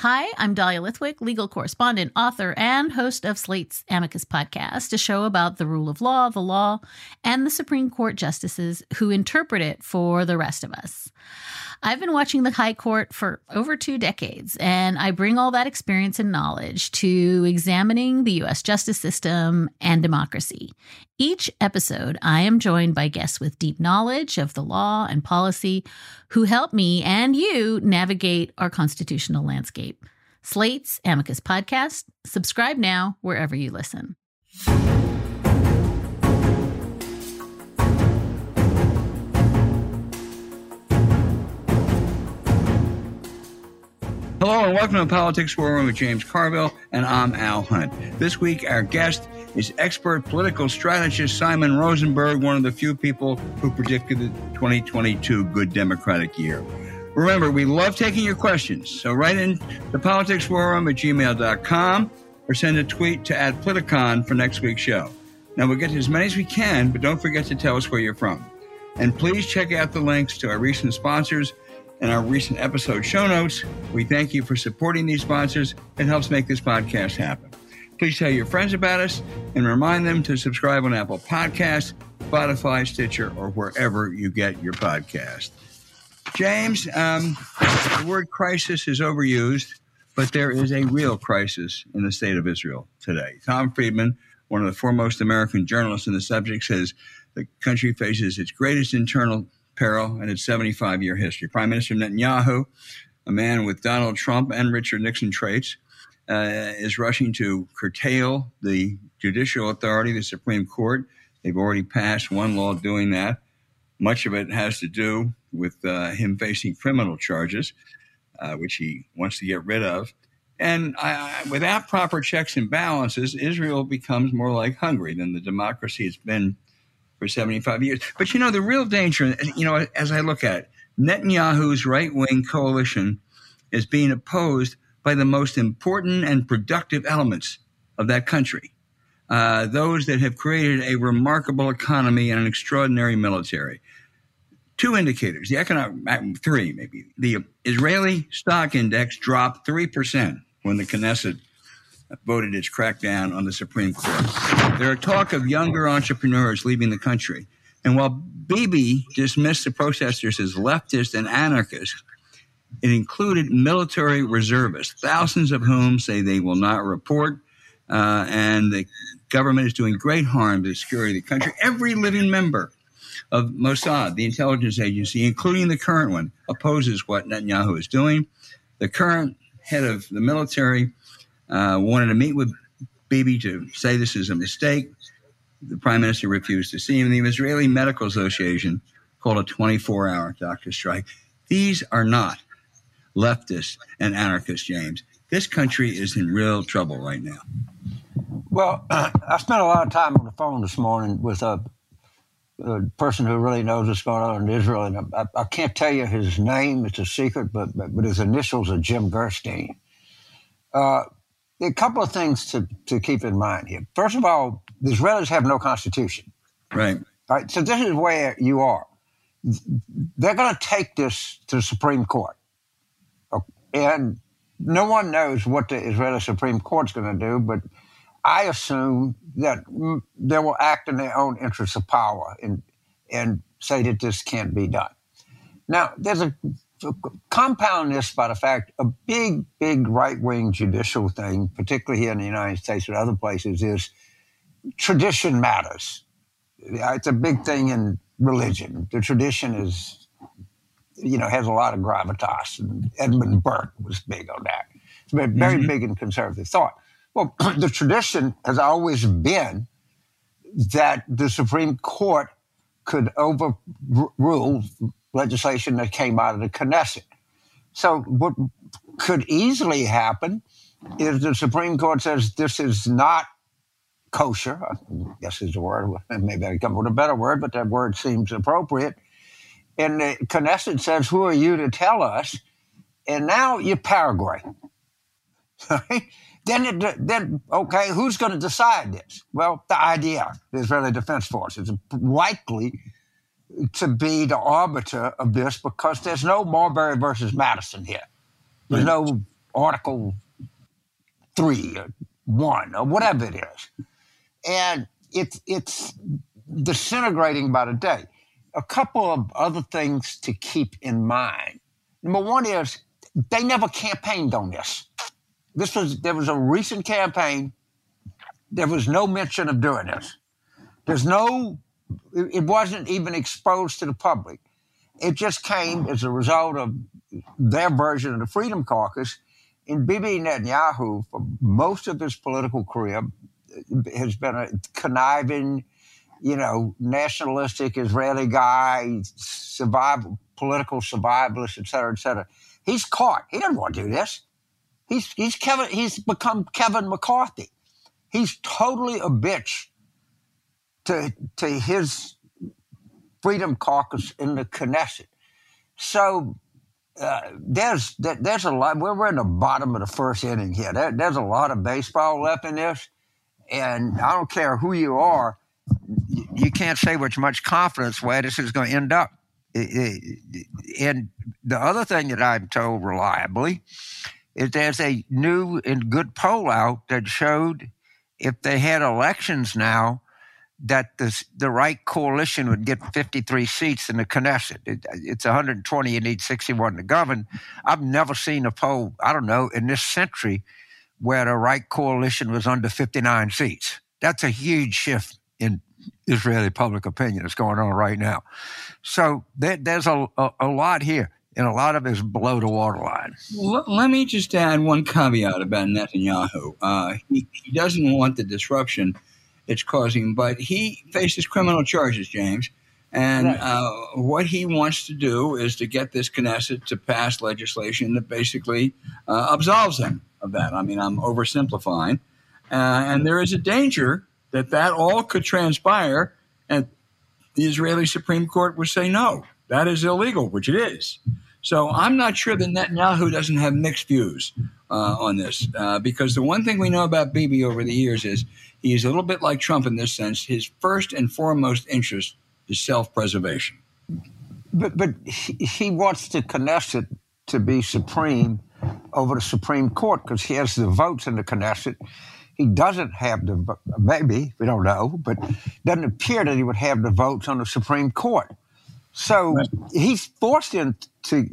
Hi, I'm Dahlia Lithwick, legal correspondent, author, and host of Slate's Amicus podcast, a show about the rule of law, the law, and the Supreme Court justices who interpret it for the rest of us. I've been watching the High Court for over two decades, and I bring all that experience and knowledge to examining the U.S. justice system and democracy. Each episode, I am joined by guests with deep knowledge of the law and policy who help me and you navigate our constitutional landscape. Slate's Amicus Podcast. Subscribe now wherever you listen. Hello and welcome to Politics War Room with James Carville, and I'm Al Hunt. This week, our guest is expert political strategist Simon Rosenberg, one of the few people who predicted the 2022 good Democratic year. Remember, we love taking your questions, so write in to politicswarroom at gmail.com or send a tweet to add Politicon for next week's show. Now, we'll get to as many as we can, but don't forget to tell us where you're from. And please check out the links to our recent sponsors and our recent episode show notes. We thank you for supporting these sponsors. It helps make this podcast happen. Please tell your friends about us and remind them to subscribe on Apple Podcasts, Spotify, Stitcher, or wherever you get your podcast. James, um, the word crisis is overused, but there is a real crisis in the state of Israel today. Tom Friedman, one of the foremost American journalists in the subject, says the country faces its greatest internal peril in its 75 year history. Prime Minister Netanyahu, a man with Donald Trump and Richard Nixon traits, uh, is rushing to curtail the judicial authority, the Supreme Court. They've already passed one law doing that. Much of it has to do with uh, him facing criminal charges, uh, which he wants to get rid of. And without proper checks and balances, Israel becomes more like Hungary than the democracy it's been for 75 years. But you know, the real danger, you know, as I look at it, Netanyahu's right wing coalition is being opposed by the most important and productive elements of that country. Uh, those that have created a remarkable economy and an extraordinary military. Two indicators, the economic, three maybe. The Israeli stock index dropped 3% when the Knesset voted its crackdown on the Supreme Court. There are talk of younger entrepreneurs leaving the country. And while Bibi dismissed the protesters as leftist and anarchist, it included military reservists, thousands of whom say they will not report, uh, and the government is doing great harm to the security of the country. Every living member of Mossad, the intelligence agency, including the current one, opposes what Netanyahu is doing. The current head of the military uh, wanted to meet with Bibi to say this is a mistake. The prime minister refused to see him. The Israeli Medical Association called a 24 hour doctor strike. These are not leftists and anarchists, James. This country is in real trouble right now. Well, I spent a lot of time on the phone this morning with a, a person who really knows what's going on in Israel, and I, I, can't tell you his name; it's a secret. But but, but his initials are Jim Gerstein. Uh, a couple of things to, to keep in mind here. First of all, the Israelis have no constitution. Right. Right. So this is where you are. They're going to take this to the Supreme Court. And no one knows what the Israeli Supreme Court's going to do, but I assume that they will act in their own interests of power and, and say that this can't be done. Now, there's a compound this by the fact a big, big right wing judicial thing, particularly here in the United States and other places, is tradition matters. It's a big thing in religion. The tradition is, you know, has a lot of gravitas. And Edmund Burke was big on that. It's been very mm-hmm. big in conservative thought. Well, the tradition has always been that the Supreme Court could overrule legislation that came out of the Knesset. So, what could easily happen is the Supreme Court says this is not kosher. I guess is the word. Maybe I come up with a better word, but that word seems appropriate. And the Knesset says, "Who are you to tell us?" And now you're Paraguay. then, it, then okay, who's going to decide this? Well, the IDF, the Israeli Defense Force, is likely to be the arbiter of this because there's no Marbury versus Madison here. There's no Article 3 or 1 or whatever it is. And it's, it's disintegrating by the day. A couple of other things to keep in mind. Number one is they never campaigned on this. This was there was a recent campaign. There was no mention of doing this. There's no. It wasn't even exposed to the public. It just came as a result of their version of the Freedom Caucus. And Bibi Netanyahu, for most of his political career, has been a conniving, you know, nationalistic Israeli guy, survival, political survivalist, et cetera, et cetera. He's caught. He doesn't want to do this. He's he's Kevin. He's become Kevin McCarthy. He's totally a bitch to to his Freedom Caucus in the Knesset. So uh, there's there's a lot. We're in the bottom of the first inning here. There, there's a lot of baseball left in this, and I don't care who you are, you can't say with much confidence where this is going to end up. And the other thing that I'm told reliably is there's a new and good poll out that showed if they had elections now, that the, the right coalition would get 53 seats in the Knesset. It, it's 120, you need 61 to govern. I've never seen a poll, I don't know, in this century where the right coalition was under 59 seats. That's a huge shift in Israeli public opinion that's going on right now. So there, there's a, a, a lot here and a lot of it is below the waterline. let me just add one caveat about Netanyahu. Uh, he, he, doesn't want the disruption it's causing, but he faces criminal charges, James. And right. uh, what he wants to do is to get this Knesset to pass legislation that basically uh, absolves him of that. I mean, I'm oversimplifying. Uh, and there is a danger that that all could transpire, and the Israeli Supreme Court would say, no, that is illegal, which it is. So I'm not sure that Netanyahu doesn't have mixed views uh, on this, uh, because the one thing we know about Bibi over the years is he's a little bit like Trump in this sense. His first and foremost interest is self-preservation. But but he, he wants the Knesset to be supreme over the Supreme Court because he has the votes in the Knesset. He doesn't have the maybe we don't know, but doesn't appear that he would have the votes on the Supreme Court. So right. he's forced into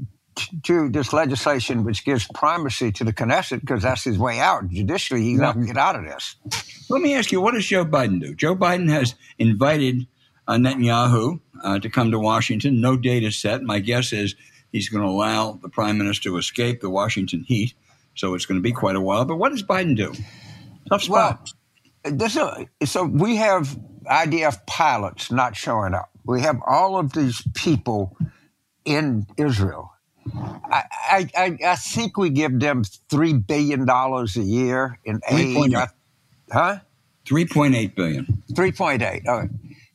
to this legislation which gives primacy to the Knesset because that's his way out. Judicially, he's yeah. not going to get out of this. Let me ask you, what does Joe Biden do? Joe Biden has invited uh, Netanyahu uh, to come to Washington. No date is set. My guess is he's going to allow the prime minister to escape the Washington heat. So it's going to be quite a while. But what does Biden do? Tough spot. Well, this, uh, so we have IDF pilots not showing up we have all of these people in Israel. I, I, I think we give them three billion dollars a year in aid. huh? Three point eight billion. Three point eight.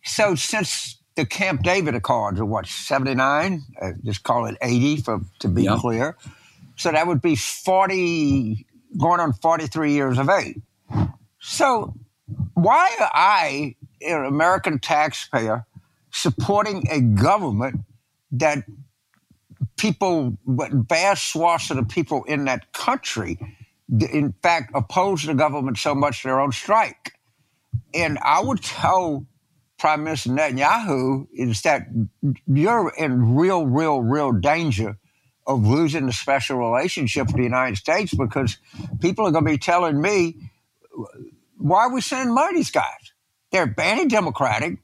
So since the Camp David Accords are what seventy nine, uh, just call it eighty for to be yep. clear. So that would be forty, going on forty three years of aid. So why I, an American taxpayer, supporting a government that people, vast swaths of the people in that country, in fact, oppose the government so much they're on strike. And I would tell Prime Minister Netanyahu is that you're in real, real, real danger of losing the special relationship with the United States because people are going to be telling me, why are we sending money to these guys? They're anti-democratic.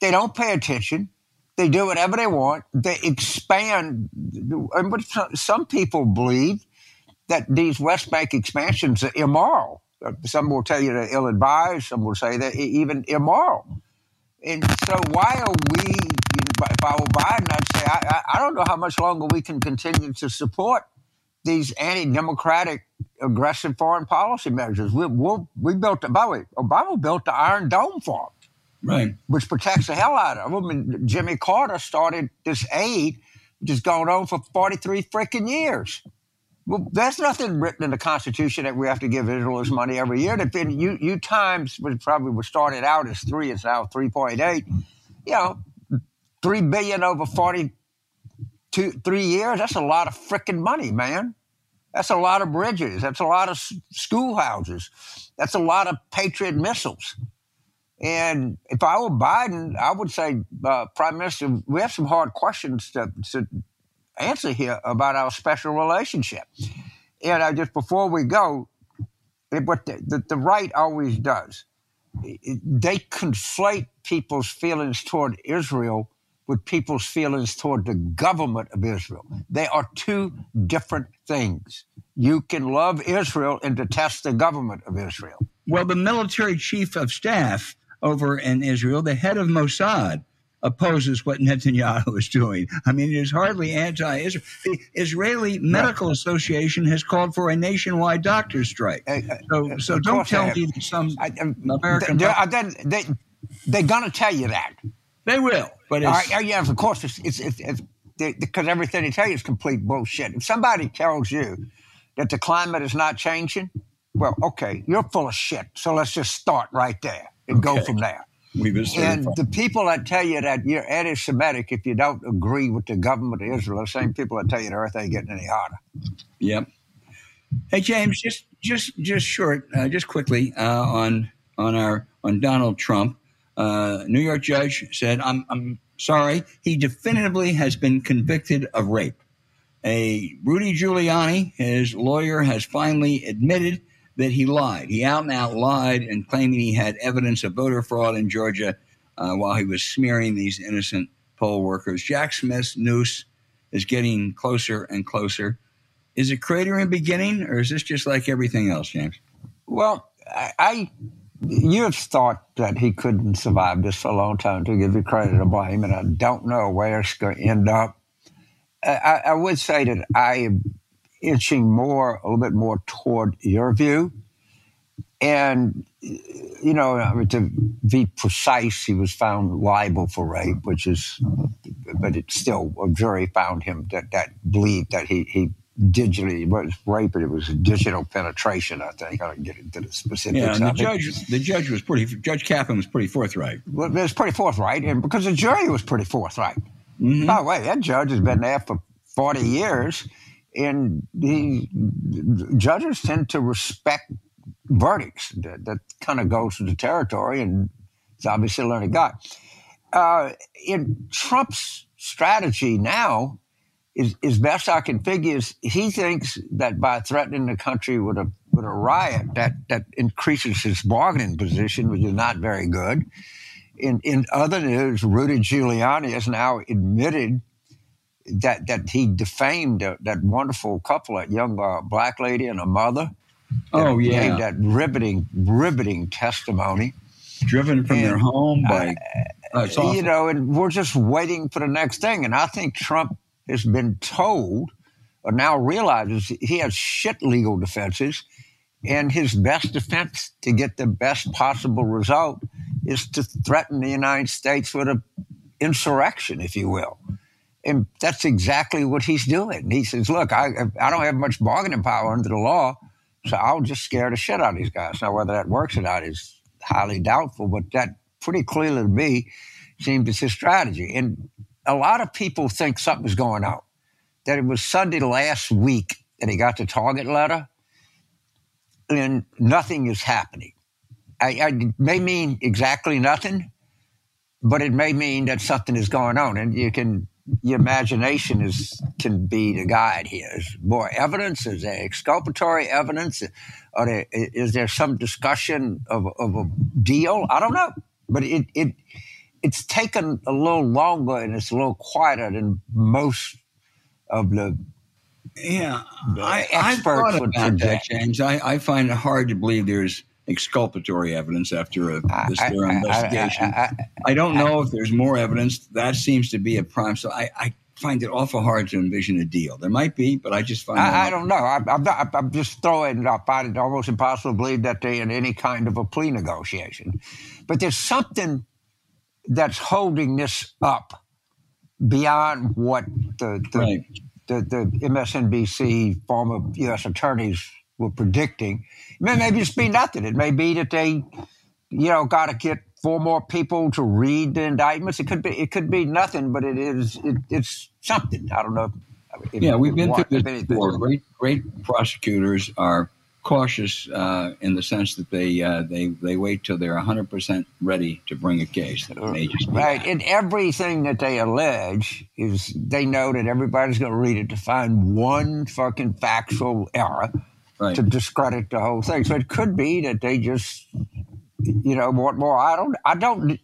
They don't pay attention. They do whatever they want. They expand. Some people believe that these West Bank expansions are immoral. Some will tell you they're ill advised. Some will say they're even immoral. And so, why are we, if I were Biden, I'd say, I, I don't know how much longer we can continue to support these anti democratic, aggressive foreign policy measures. We, we, we built, by the way, Obama built the Iron Dome for them right? Which protects the hell out of them. And Jimmy Carter started this aid, which has gone on for 43 freaking years. Well, there's nothing written in the Constitution that we have to give Israel this money every year. Been you, times which probably was started out as three, it's now 3.8. You know, three billion over 42, three years. That's a lot of freaking money, man. That's a lot of bridges. That's a lot of schoolhouses. That's a lot of Patriot missiles. And if I were Biden, I would say, uh, Prime Minister, we have some hard questions to, to answer here about our special relationship. And I just before we go, what the, the, the right always does, they conflate people's feelings toward Israel with people's feelings toward the government of Israel. They are two different things. You can love Israel and detest the government of Israel. Well, the military chief of staff over in Israel, the head of Mossad, opposes what Netanyahu is doing. I mean, it is hardly anti Israel. The Israeli Medical Association has called for a nationwide doctor's strike. So, so don't tell me that some I, um, American. They, they, they, are going to tell you that. They will. But it's, right, yeah, of course, it's, it's, it's, it's because everything they tell you is complete bullshit. If somebody tells you that the climate is not changing, well, okay, you're full of shit. So let's just start right there and okay. go from there. We were saying and the people that tell you that you're anti-Semitic if you don't agree with the government of Israel, the same people that tell you the earth ain't getting any hotter. Yep. Hey James, just just just short, uh, just quickly uh, on on our on Donald Trump. Uh, New York judge said, "I'm I'm sorry, he definitively has been convicted of rape." A Rudy Giuliani, his lawyer, has finally admitted that he lied. He out and out lied and claiming he had evidence of voter fraud in Georgia uh, while he was smearing these innocent poll workers. Jack Smith's noose is getting closer and closer. Is it cratering beginning, or is this just like everything else, James? Well, I, I you have thought that he couldn't survive this for a long time to give you credit or blame, and I don't know where it's going to end up. I, I would say that I inching more, a little bit more toward your view. And, you know, to be precise, he was found liable for rape, which is, but it's still, a jury found him that, that believed that he, he digitally was rape, but it was digital penetration. I think I don't get into the specifics. Yeah, and the judge, the judge was pretty. Judge Kaplan was pretty forthright. Well, it was pretty forthright, and because the jury was pretty forthright. Mm-hmm. By the way, that judge has been there for forty years, and the judges tend to respect verdicts. That, that kind of goes to the territory, and it's obviously learning God. Uh, in Trump's strategy now, is, is best I can figure is he thinks that by threatening the country with a with a riot that that increases his bargaining position, which is not very good. In in other news, Rudy Giuliani has now admitted that that he defamed that wonderful couple, that young uh, black lady and a mother. Oh yeah, that riveting riveting testimony. Driven from and, their home by. Uh, oh, you know, and we're just waiting for the next thing. And I think Trump has been told or now realizes he has shit legal defenses. And his best defense to get the best possible result is to threaten the United States with an insurrection, if you will. And that's exactly what he's doing. He says, Look, I, I don't have much bargaining power under the law, so I'll just scare the shit out of these guys. Now, whether that works or not is highly doubtful, but that pretty clearly to me seems it's his strategy. And a lot of people think something's going on. That it was Sunday last week that he got the target letter, and nothing is happening. I, I may mean exactly nothing, but it may mean that something is going on, and you can your imagination is can be the guide here. Is more evidence? Is there exculpatory evidence? Or there, is there some discussion of, of a deal? I don't know, but it it it's taken a little longer and it's a little quieter than most of the yeah I, experts I would that, James. I, I find it hard to believe there's exculpatory evidence after a, this I, thorough investigation. I, I, don't know if there's more evidence. That seems to be a prime. So I, I find it awful hard to envision a deal. There might be, but I just find I, I don't know. I, am not, I'm just throwing. I find it almost impossible to believe that they're in any kind of a plea negotiation. But there's something that's holding this up beyond what the the, right. the, the MSNBC former U.S. attorneys were predicting. Maybe it's be nothing. It may be that they, you know, got to get four more people to read the indictments. It could be it could be nothing, but it is it, it's something. I don't know. yeah, we've been through this before. Great, great prosecutors are cautious uh, in the sense that they uh, they they wait till they're 100 percent ready to bring a case. right, and everything that they allege is they know that everybody's going to read it to find one fucking factual error right. to discredit the whole thing. So it could be that they just you know want more. I don't. I don't.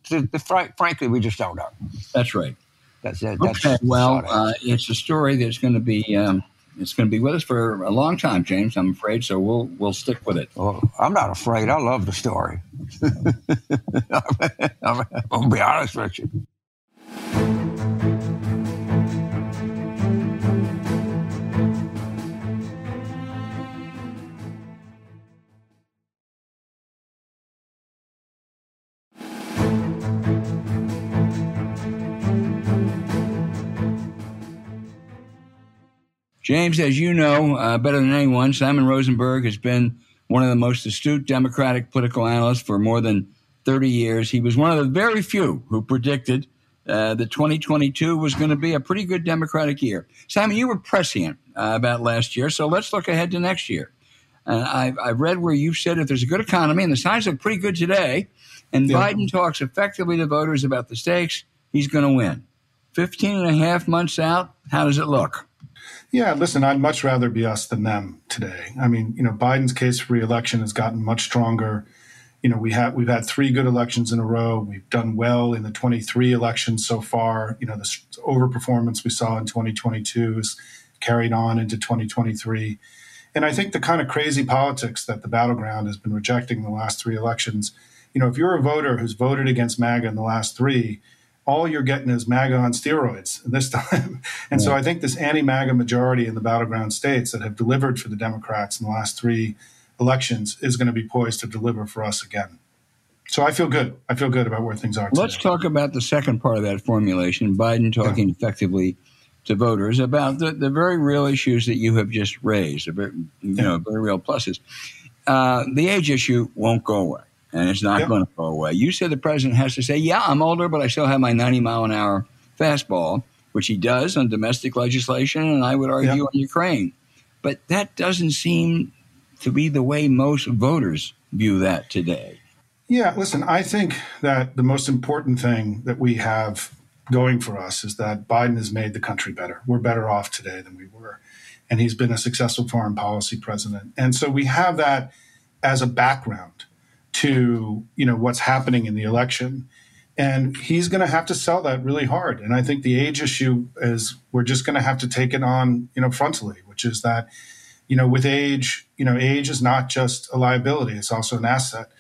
Frankly, we just don't know. That's right. That's it. That's okay. Well, uh, it's a story that's going to be um, it's going to be with us for a long time, James. I'm afraid. So we'll we'll stick with it. Well, I'm not afraid. I love the story. I'm, I'm going to be honest with you. James, as you know uh, better than anyone, Simon Rosenberg has been one of the most astute Democratic political analysts for more than 30 years. He was one of the very few who predicted uh, that 2022 was going to be a pretty good Democratic year. Simon, you were prescient uh, about last year, so let's look ahead to next year. Uh, I've, I've, read where you've said if there's a good economy, and the signs look pretty good today, and yeah. Biden talks effectively to voters about the stakes, he's going to win. 15 and a half months out, how does it look? Yeah, listen, I'd much rather be us than them today. I mean, you know, Biden's case for reelection has gotten much stronger. You know, we have we've had three good elections in a row. We've done well in the 23 elections so far. You know, the overperformance we saw in 2022 is carried on into 2023. And I think the kind of crazy politics that the battleground has been rejecting in the last three elections, you know, if you're a voter who's voted against MAGA in the last three, all you're getting is MAGA on steroids this time. and yeah. so I think this anti MAGA majority in the battleground states that have delivered for the Democrats in the last three elections is going to be poised to deliver for us again. So I feel good. I feel good about where things are. Let's today. talk about the second part of that formulation Biden talking yeah. effectively to voters about the, the very real issues that you have just raised, the very, you know, very real pluses. Uh, the age issue won't go away and it's not yep. going to go away. You said the president has to say, "Yeah, I'm older, but I still have my 90 mile an hour fastball," which he does on domestic legislation, and I would argue yep. on Ukraine. But that doesn't seem to be the way most voters view that today. Yeah, listen, I think that the most important thing that we have going for us is that Biden has made the country better. We're better off today than we were. And he's been a successful foreign policy president. And so we have that as a background to you know what's happening in the election. And he's going to have to sell that really hard. And i think the age issue is we're just going to have to take it on you know frontally which is that you know with age you know age is not just a liability it's also an asset.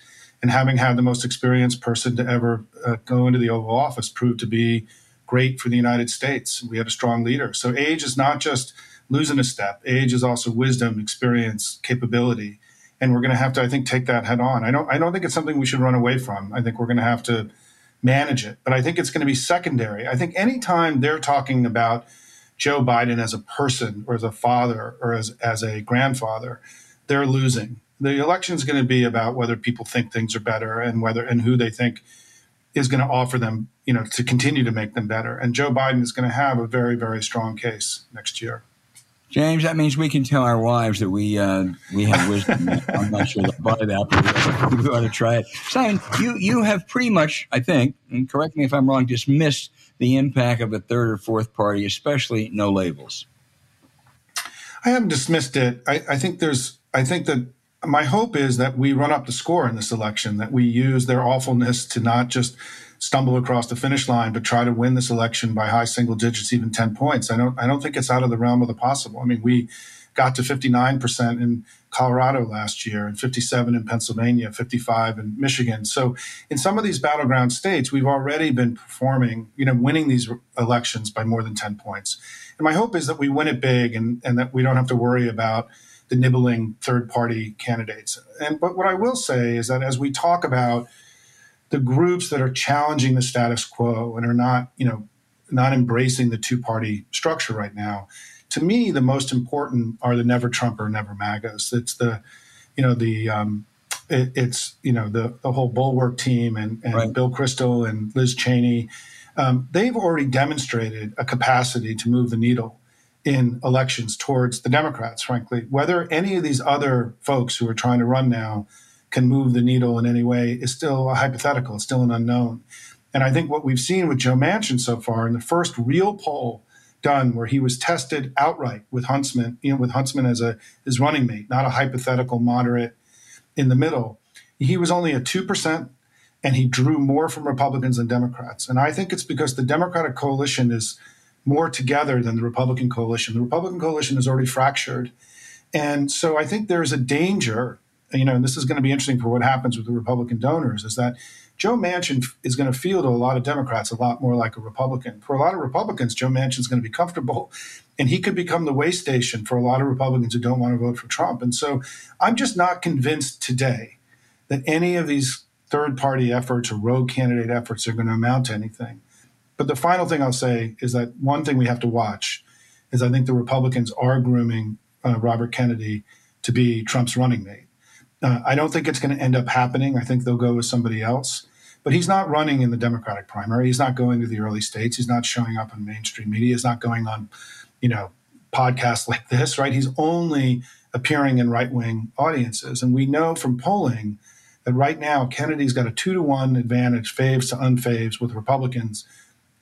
And having had the most experienced person to ever uh, go into the oval office proved to be great for the united states. We had a strong leader. So age is not just losing a step. Age is also wisdom experience capability and we're going to have to, I think, take that head on. I don't, I don't think it's something we should run away from. I think we're going to have to manage it, but I think it's going to be secondary. I think anytime they're talking about Joe Biden as a person or as a father or as, as a grandfather, they're losing. The election is going to be about whether people think things are better and whether and who they think is going to offer them, you know, to continue to make them better. And Joe Biden is going to have a very, very strong case next year. James, that means we can tell our wives that we uh, we have wisdom. I'm not sure they'll buy that, but we ought to try it. Simon, you you have pretty much, I think, and correct me if I'm wrong, dismissed the impact of a third or fourth party, especially no labels. I haven't dismissed it. I, I think there's. I think that my hope is that we run up the score in this election. That we use their awfulness to not just stumble across the finish line, but try to win this election by high single digits, even 10 points. I don't, I don't think it's out of the realm of the possible. I mean, we got to 59% in Colorado last year and 57 in Pennsylvania, 55 in Michigan. So in some of these battleground states, we've already been performing, you know, winning these elections by more than 10 points. And my hope is that we win it big and, and that we don't have to worry about the nibbling third party candidates. And but what I will say is that as we talk about the groups that are challenging the status quo and are not, you know, not embracing the two party structure right now. To me, the most important are the never Trump or never MAGAs. It's the, you know, the, um, it, it's, you know, the, the whole Bulwark team and, and right. Bill Kristol and Liz Cheney. Um, they've already demonstrated a capacity to move the needle. in elections towards the Democrats, frankly. Whether any of these other folks who are trying to run now can move the needle in any way is still a hypothetical, it's still an unknown. And I think what we've seen with Joe Manchin so far in the first real poll done where he was tested outright with Huntsman, you know, with Huntsman as a his running mate, not a hypothetical moderate in the middle. He was only a 2% and he drew more from Republicans than Democrats. And I think it's because the Democratic coalition is more together than the Republican coalition. The Republican coalition is already fractured. And so I think there's a danger, you know, and this is going to be interesting for what happens with the Republican donors, is that Joe Manchin is going to feel to a lot of Democrats a lot more like a Republican. For a lot of Republicans, Joe Manchin is going to be comfortable and he could become the way station for a lot of Republicans who don't want to vote for Trump. And so I'm just not convinced today that any of these third party efforts or rogue candidate efforts are going to amount to anything. But the final thing I'll say is that one thing we have to watch is I think the Republicans are grooming uh, Robert Kennedy to be Trump's running mate. Uh, I don't think it's going to end up happening. I think they'll go with somebody else. But he's not running in the Democratic primary. He's not going to the early states. He's not showing up in mainstream media. He's not going on, you know, podcasts like this, right? He's only appearing in right wing audiences. And we know from polling that right now Kennedy's got a two to one advantage, faves to unfaves with Republicans,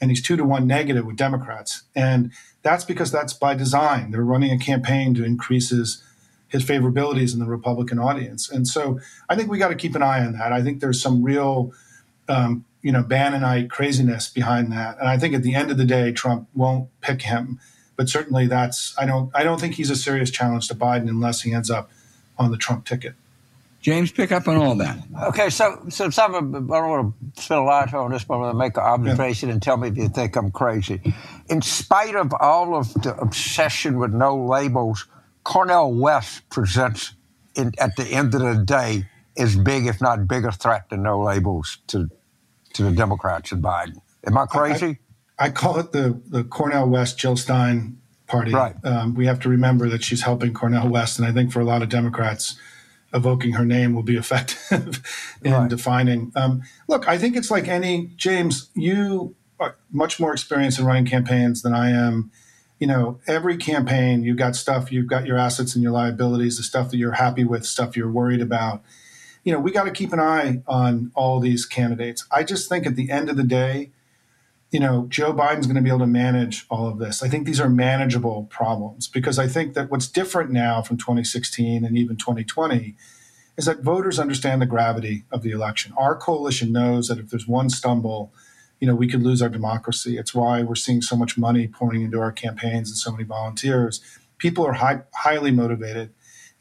and he's two to one negative with Democrats. And that's because that's by design. They're running a campaign to increase his, his favorabilities in the Republican audience. And so I think we got to keep an eye on that. I think there's some real um, you know, Bannonite craziness behind that. And I think at the end of the day, Trump won't pick him. But certainly, that's I don't I don't think he's a serious challenge to Biden unless he ends up on the Trump ticket. James, pick up on all that. Okay, so so some of, I don't want to spend a lot of time on this, but I'm going to make an observation yeah. and tell me if you think I'm crazy. In spite of all of the obsession with no labels, Cornel West presents in, at the end of the day as big, if not bigger, threat than no labels to to the Democrats and Biden. Am I crazy? I, I call it the the Cornel West Jill Stein party. Right. Um, we have to remember that she's helping Cornel West, and I think for a lot of Democrats, evoking her name will be effective in right. defining. Um, look, I think it's like any James. You are much more experienced in running campaigns than I am. You know, every campaign, you've got stuff, you've got your assets and your liabilities, the stuff that you're happy with, stuff you're worried about you know, we got to keep an eye on all these candidates. I just think at the end of the day, you know, Joe Biden's going to be able to manage all of this. I think these are manageable problems because I think that what's different now from 2016 and even 2020 is that voters understand the gravity of the election. Our coalition knows that if there's one stumble, you know, we could lose our democracy. It's why we're seeing so much money pouring into our campaigns and so many volunteers. People are high, highly motivated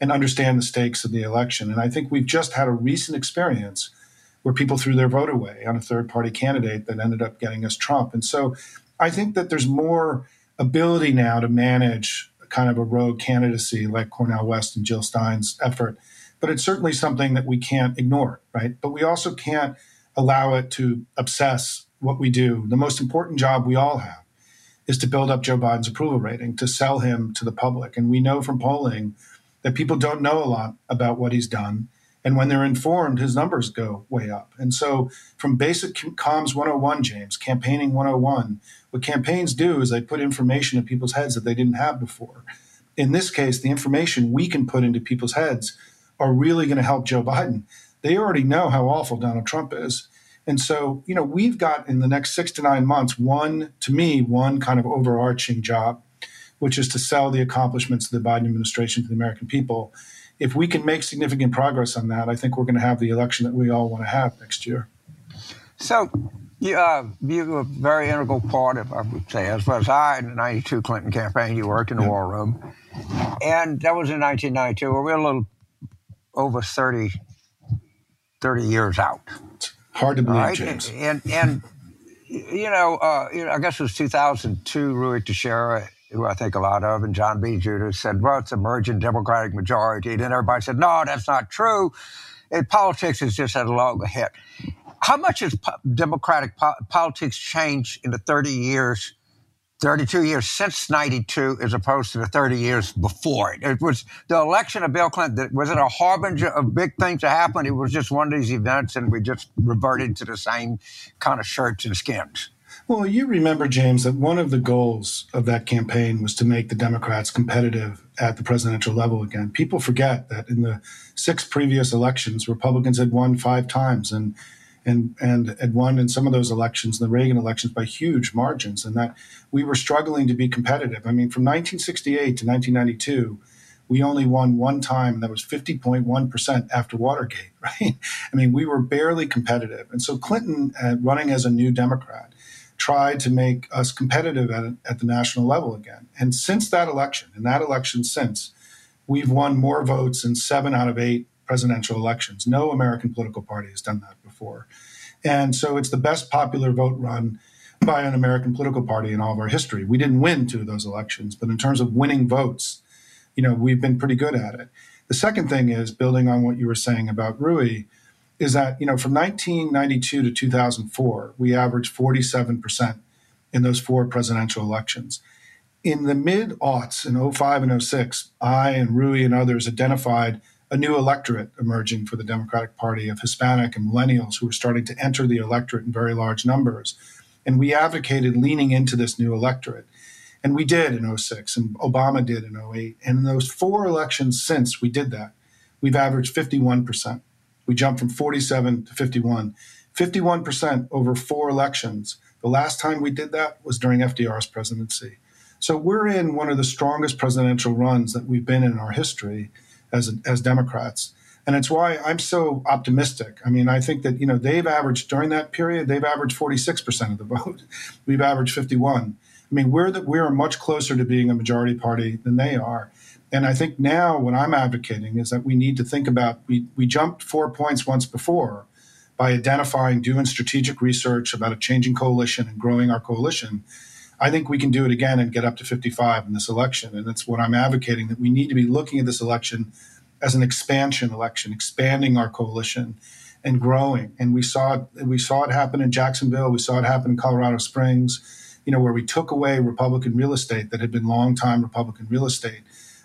and understand the stakes of the election. And I think we've just had a recent experience where people threw their vote away on a third party candidate that ended up getting us Trump. And so I think that there's more ability now to manage kind of a rogue candidacy like Cornel West and Jill Stein's effort. But it's certainly something that we can't ignore, right? But we also can't allow it to obsess what we do. The most important job we all have is to build up Joe Biden's approval rating, to sell him to the public. And we know from polling that people don't know a lot about what he's done. And when they're informed, his numbers go way up. And so, from basic comms 101, James, campaigning 101, what campaigns do is they put information in people's heads that they didn't have before. In this case, the information we can put into people's heads are really going to help Joe Biden. They already know how awful Donald Trump is. And so, you know, we've got in the next six to nine months, one, to me, one kind of overarching job which is to sell the accomplishments of the Biden administration to the American people. If we can make significant progress on that, I think we're going to have the election that we all want to have next year. So, you, uh, you were a very integral part of, I would say, as well as I in the 92 Clinton campaign. You worked in the war room. And that was in 1992. We're a little over 30, 30 years out. Hard to believe, right? James. And, and, you, know, uh, you know, I guess it was 2002, Ruy Teixeira who I think a lot of, and John B. Judis said, well, it's emerging Democratic majority. And then everybody said, no, that's not true. And politics has just had a long hit. How much has po- Democratic po- politics changed in the 30 years, 32 years since 92 as opposed to the 30 years before it? It was the election of Bill Clinton. Was it a harbinger of big things to happen? It was just one of these events and we just reverted to the same kind of shirts and skins. Well, you remember, James, that one of the goals of that campaign was to make the Democrats competitive at the presidential level again. People forget that in the six previous elections, Republicans had won five times and and and had won in some of those elections, the Reagan elections, by huge margins, and that we were struggling to be competitive. I mean, from 1968 to 1992, we only won one time, and that was 50.1% after Watergate, right? I mean, we were barely competitive. And so Clinton, uh, running as a new Democrat, tried to make us competitive at, at the national level again. And since that election, and that election since, we've won more votes in seven out of eight presidential elections. No American political party has done that before. And so it's the best popular vote run by an American political party in all of our history. We didn't win two of those elections, but in terms of winning votes, you know, we've been pretty good at it. The second thing is building on what you were saying about Ruy is that, you know, from 1992 to 2004, we averaged 47% in those four presidential elections. In the mid aughts, in 05 and 06, I and Ruy and others identified a new electorate emerging for the Democratic Party of Hispanic and millennials who were starting to enter the electorate in very large numbers. And we advocated leaning into this new electorate. And we did in 06, and Obama did in 08. And in those four elections since we did that, we've averaged 51%. We jumped from 47 to 51. 51% over four elections. The last time we did that was during FDR's presidency. So we're in one of the strongest presidential runs that we've been in our history as, as Democrats. And it's why I'm so optimistic. I mean, I think that, you know, they've averaged during that period, they've averaged 46% of the vote. We've averaged 51. I mean, we're the, we're much closer to being a majority party than they are. And I think now what I'm advocating is that we need to think about we, we jumped four points once before by identifying, doing strategic research about a changing coalition and growing our coalition. I think we can do it again and get up to 55 in this election. And that's what I'm advocating that we need to be looking at this election as an expansion election, expanding our coalition and growing. And we saw it, we saw it happen in Jacksonville, we saw it happen in Colorado Springs, you know, where we took away Republican real estate that had been long-time Republican real estate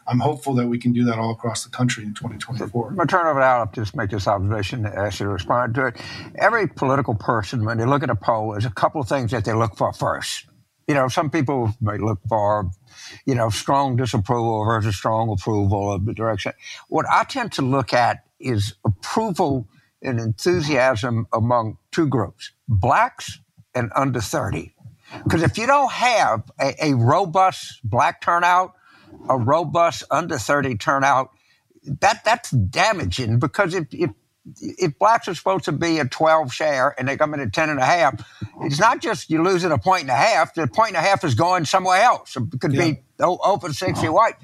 I'm hopeful that we can do that all across the country in 2024. I'm going to turn over to Al to just make this observation, and ask you to respond to it. Every political person, when they look at a poll, there's a couple of things that they look for first. You know, some people may look for, you know, strong disapproval versus strong approval of the direction. What I tend to look at is approval and enthusiasm among two groups, blacks and under 30. Because if you don't have a, a robust black turnout, a robust under 30 turnout, that that's damaging because if, if if blacks are supposed to be a 12 share and they come in at 10 and a half, it's not just you losing a point and a half. The point and a half is going somewhere else. It could yeah. be open 60 white.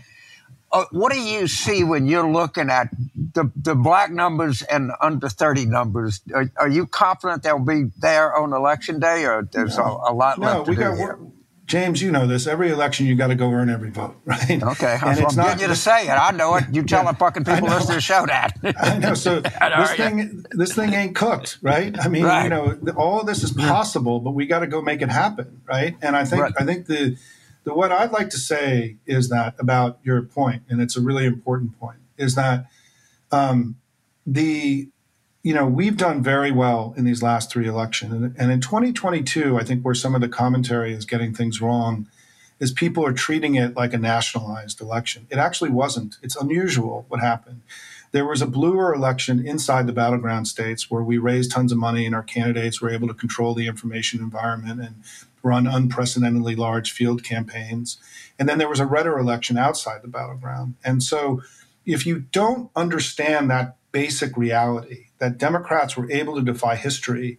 Uh, what do you see when you're looking at the, the black numbers and under 30 numbers? Are, are you confident they'll be there on election day or there's no. a, a, lot no, left to we do got, here? James, you know this. Every election, you got to go earn every vote, right? Okay, and it's I'm not, getting you to say it. I know it. You tell yeah, fucking people listening to the show that. I know. So this thing, this thing ain't cooked, right? I mean, right. you know, all this is possible, but we got to go make it happen, right? And I think, right. I think the, the what I'd like to say is that about your point, and it's a really important point, is that um, the you know, we've done very well in these last three elections. And, and, in 2022, I think where some of the commentary is getting things wrong is people are treating it like a nationalized election. It actually wasn't. It's unusual what happened. There was a bluer election inside the battleground states where we raised tons of money and our candidates were able to control the information environment and run unprecedentedly large field campaigns. And then there was a redder election outside the battleground. And so if you don't understand that basic reality, that Democrats were able to defy history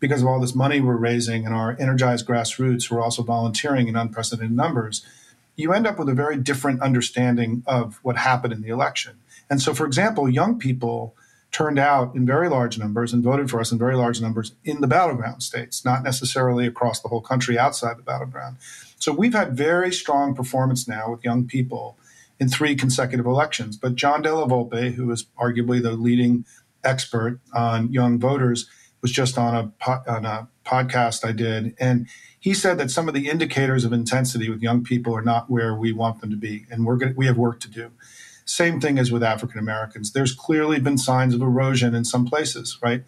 because of all this money we're raising and our energized grassroots who are also volunteering in unprecedented numbers, you end up with a very different understanding of what happened in the election. And so, for example, young people turned out in very large numbers and voted for us in very large numbers in the battleground states, not necessarily across the whole country outside the battleground. So we've had very strong performance now with young people in three consecutive elections. But John Della Volpe, who is arguably the leading expert on young voters was just on a po- on a podcast I did, and he said that some of the indicators of intensity with young people are not where we want them to be, and we're going we have work to do. Same thing as with African Americans. There's clearly been signs of erosion in some places, right?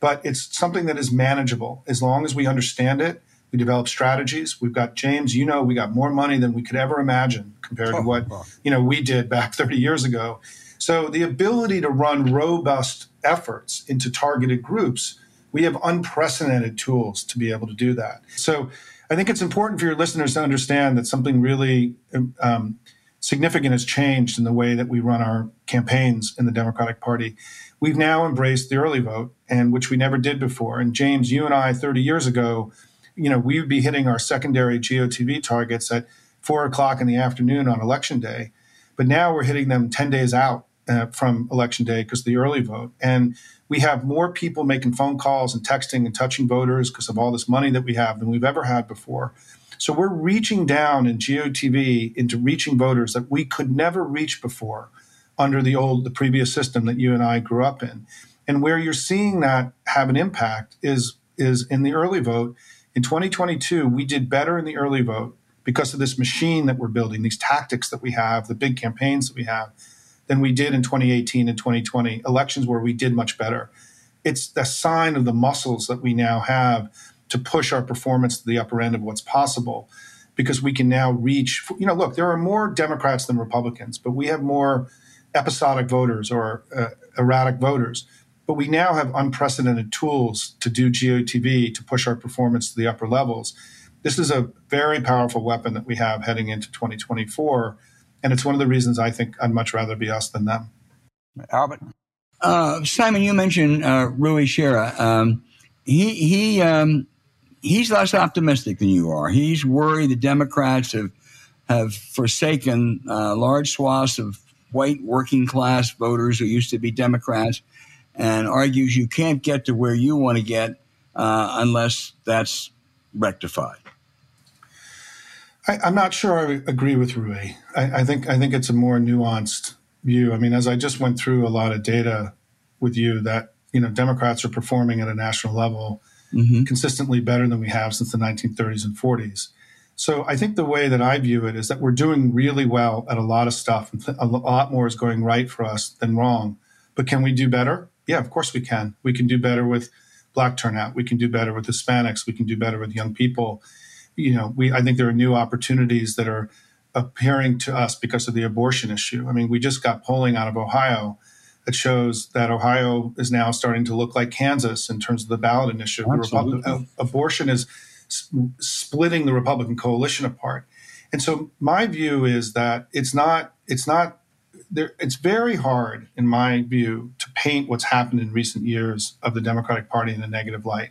But it's something that is manageable as long as we understand it, We develop strategies. We've got James. You know, we got more money than we could ever imagine compared Oh, to what wow. you know we did back 30 years ago. So the ability to run robust efforts into targeted groups, we have unprecedented tools to be able to do that. So I think it's important for your listeners to understand that something really um, significant has changed in the way that we run our campaigns in the Democratic Party. We've now embraced the early vote, and which we never did before. And James, you and I, 30 years ago, you know, we would be hitting our secondary GOTV targets at four o'clock in the afternoon on election day, but now we're hitting them 10 days out uh, from election day because the early vote. And we have more people making phone calls and texting and touching voters because of all this money that we have than we've ever had before. So we're reaching down in GOTV into reaching voters that we could never reach before under the old, the previous system that you and I grew up in. And where you're seeing that have an impact is is in the early vote. In 2022, we did better in the early vote because of this machine that we're building, these tactics that we have, the big campaigns that we have, than we did in 2018 and 2020 elections where we did much better. It's the sign of the muscles that we now have to push our performance to the upper end of what's possible because we can now reach you know look there are more democrats than republicans but we have more episodic voters or uh, erratic voters but we now have unprecedented tools to do gotv to push our performance to the upper levels this is a very powerful weapon that we have heading into 2024 and it's one of the reasons i think i'd much rather be us than them Albert? Uh, Simon, you mentioned uh, Ruy Teixeira. Um, he he um, he's less optimistic than you are. He's worried the Democrats have have forsaken uh, large swaths of white working class voters who used to be Democrats, and argues you can't get to where you want to get uh, unless that's rectified. I, I'm not sure I agree with Ruy. I, I think I think it's a more nuanced view. I mean, as I just went through a lot of data with you, that you know Democrats are performing at a national level Mm-hmm. consistently better than we have since the 1930s and 40s. So I think the way that I view it is that we're doing really well at a lot of stuff. and A lot more is going right for us than wrong. But can we do better? Yeah, of course we can. We can do better with black turnout. We can do better with Hispanics. We can do better with young people. You know, we I think there are new opportunities that are appearing to us because of the abortion issue. I mean, we just got polling out of Ohio that shows that Ohio is now starting to look like Kansas in terms of the ballot initiative. The Absolutely. Republic, abortion is splitting the Republican coalition apart. And so my view is that it's not it's not there it's very hard in my view to paint what's happened in recent years of the Democratic Party in a negative light.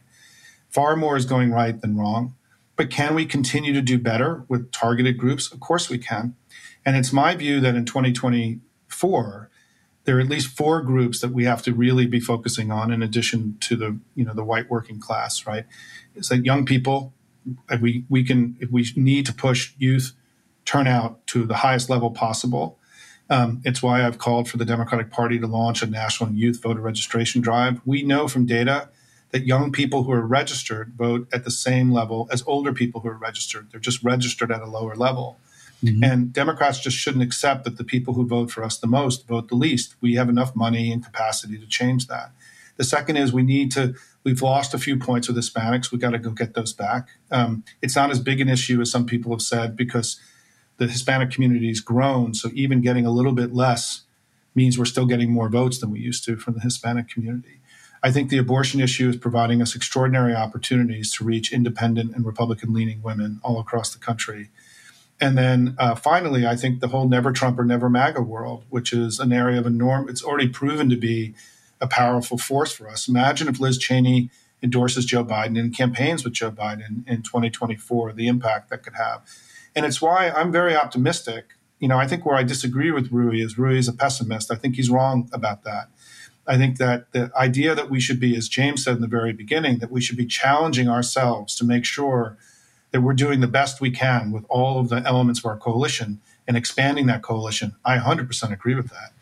Far more is going right than wrong. But can we continue to do better with targeted groups? Of course we can. And it's my view that in 2024 there are at least four groups that we have to really be focusing on in addition to the you know the white working class right it's that young people we we can if we need to push youth turnout to the highest level possible um, it's why i've called for the democratic party to launch a national youth voter registration drive we know from data that young people who are registered vote at the same level as older people who are registered they're just registered at a lower level and Democrats just shouldn't accept that the people who vote for us the most vote the least. We have enough money and capacity to change that. The second is we need to, we've lost a few points with Hispanics. We've got to go get those back. Um, it's not as big an issue as some people have said because the Hispanic community has grown. So even getting a little bit less means we're still getting more votes than we used to from the Hispanic community. I think the abortion issue is providing us extraordinary opportunities to reach independent and Republican leaning women all across the country. And then uh, finally, I think the whole never Trump or never MAGA world, which is an area of enormous, it's already proven to be a powerful force for us. Imagine if Liz Cheney endorses Joe Biden and campaigns with Joe Biden in 2024, the impact that could have. And it's why I'm very optimistic. You know, I think where I disagree with Ruy is Ruy is a pessimist. I think he's wrong about that. I think that the idea that we should be, as James said in the very beginning, that we should be challenging ourselves to make sure that we're doing the best we can with all of the elements of our coalition and expanding that coalition. I 100% agree with that.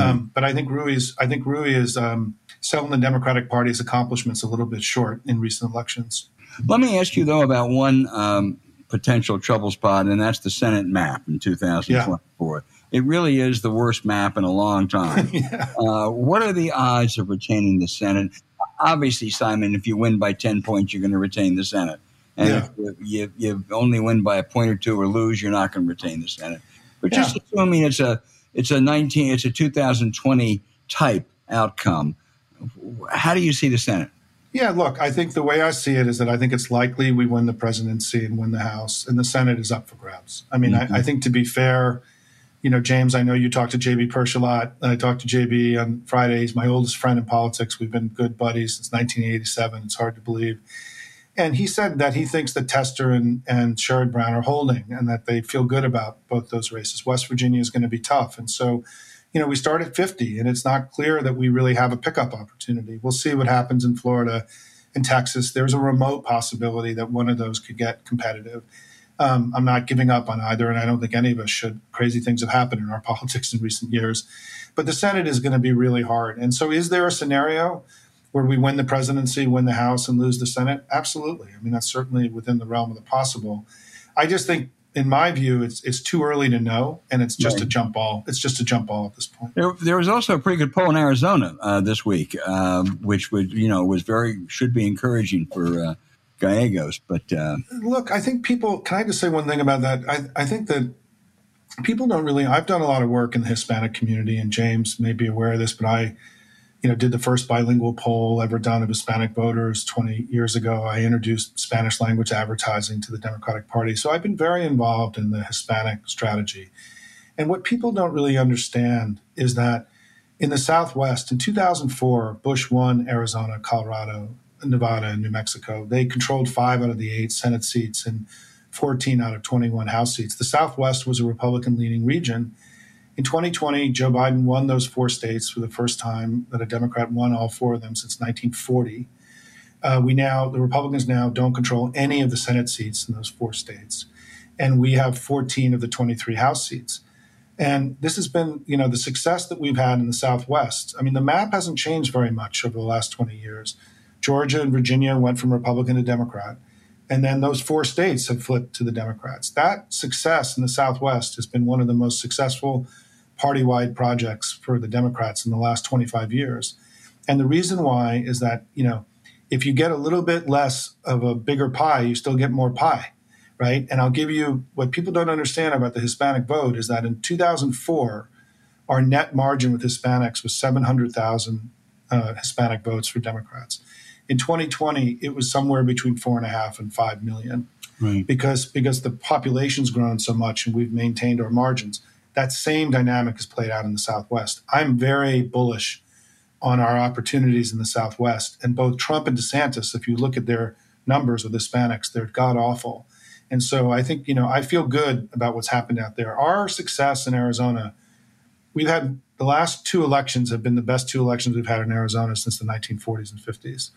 Um, but I think Ruy is, I think Ruy is um, selling the Democratic Party's accomplishments a little bit short in recent elections. Let me ask you though about one um, potential trouble spot, and that's the Senate map in 2024. It really is the worst map in a long time. yeah. uh, what are the odds of retaining the Senate? Obviously, Simon, if you win by 10 points, you're going to retain the Senate. And yeah. if you, you only win by a point or two or lose, you're not going to retain the Senate. But just yeah. assuming it's a it's a 19 it's a 2020 type outcome, how do you see the Senate? Yeah, look, I think the way I see it is that I think it's likely we win the presidency and win the House, and the Senate is up for grabs. I mean, mm-hmm. I, I, think to be fair, you know, James, I know you talked to JB Poersch a lot. I talked to JB on Fridays, my oldest friend in politics. We've been good buddies since 1987. It's hard to believe. And he said that he thinks that Tester and, and Sherrod Brown are holding and that they feel good about both those races. West Virginia is going to be tough. And so, you know, we start at 50 and it's not clear that we really have a pickup opportunity. We'll see what happens in Florida and Texas. There's a remote possibility that one of those could get competitive. Um, I'm not giving up on either, and I don't think any of us should. Crazy things have happened in our politics in recent years. But the Senate is going to be really hard. And so, is there a scenario where we win the presidency, win the House, and lose the Senate? Absolutely. I mean, that's certainly within the realm of the possible. I just think, in my view, it's it's too early to know, and it's just right. a jump ball. It's just a jump ball at this point. There, there was also a pretty good poll in Arizona uh, this week, um, which would you know was very should be encouraging for. Uh, Gallegos. But uh, look, I think people. Can I just say one thing about that? I, I think that people don't really. I've done a lot of work in the Hispanic community, and James may be aware of this, but I, you know, did the first bilingual poll ever done of Hispanic voters 20 years ago. I introduced Spanish language advertising to the Democratic Party, so I've been very involved in the Hispanic strategy. And what people don't really understand is that in the Southwest, in 2004, Bush won Arizona, Colorado, Nevada and New Mexico. They controlled five out of the eight Senate seats and 14 out of 21 House seats. The Southwest was a Republican leaning region. In 2020, Joe Biden won those four states for the first time that a Democrat won all four of them since 1940. Uh, we now, the Republicans now don't control any of the Senate seats in those four states. And we have 14 of the 23 House seats. And this has been, you know, the success that we've had in the Southwest. I mean, the map hasn't changed very much over the last 20 years. Georgia and Virginia went from Republican to Democrat. And then those four states have flipped to the Democrats. That success in the Southwest has been one of the most successful party wide projects for the Democrats in the last 25 years. And the reason why is that, you know, if you get a little bit less of a bigger pie, you still get more pie, right? And I'll give you what people don't understand about the Hispanic vote is that in 2004, our net margin with Hispanics was 700,000 uh, Hispanic votes for Democrats. In 2020, it was somewhere between four and a half and five million, right. because because the population's grown so much and we've maintained our margins. That same dynamic is played out in the Southwest. I'm very bullish on our opportunities in the Southwest, and both Trump and DeSantis, if you look at their numbers with Hispanics, they're god awful. And so I think, you know, I feel good about what's happened out there. Our success in Arizona, we've had the last two elections have been the best two elections we've had in Arizona since the 1940s and 50s.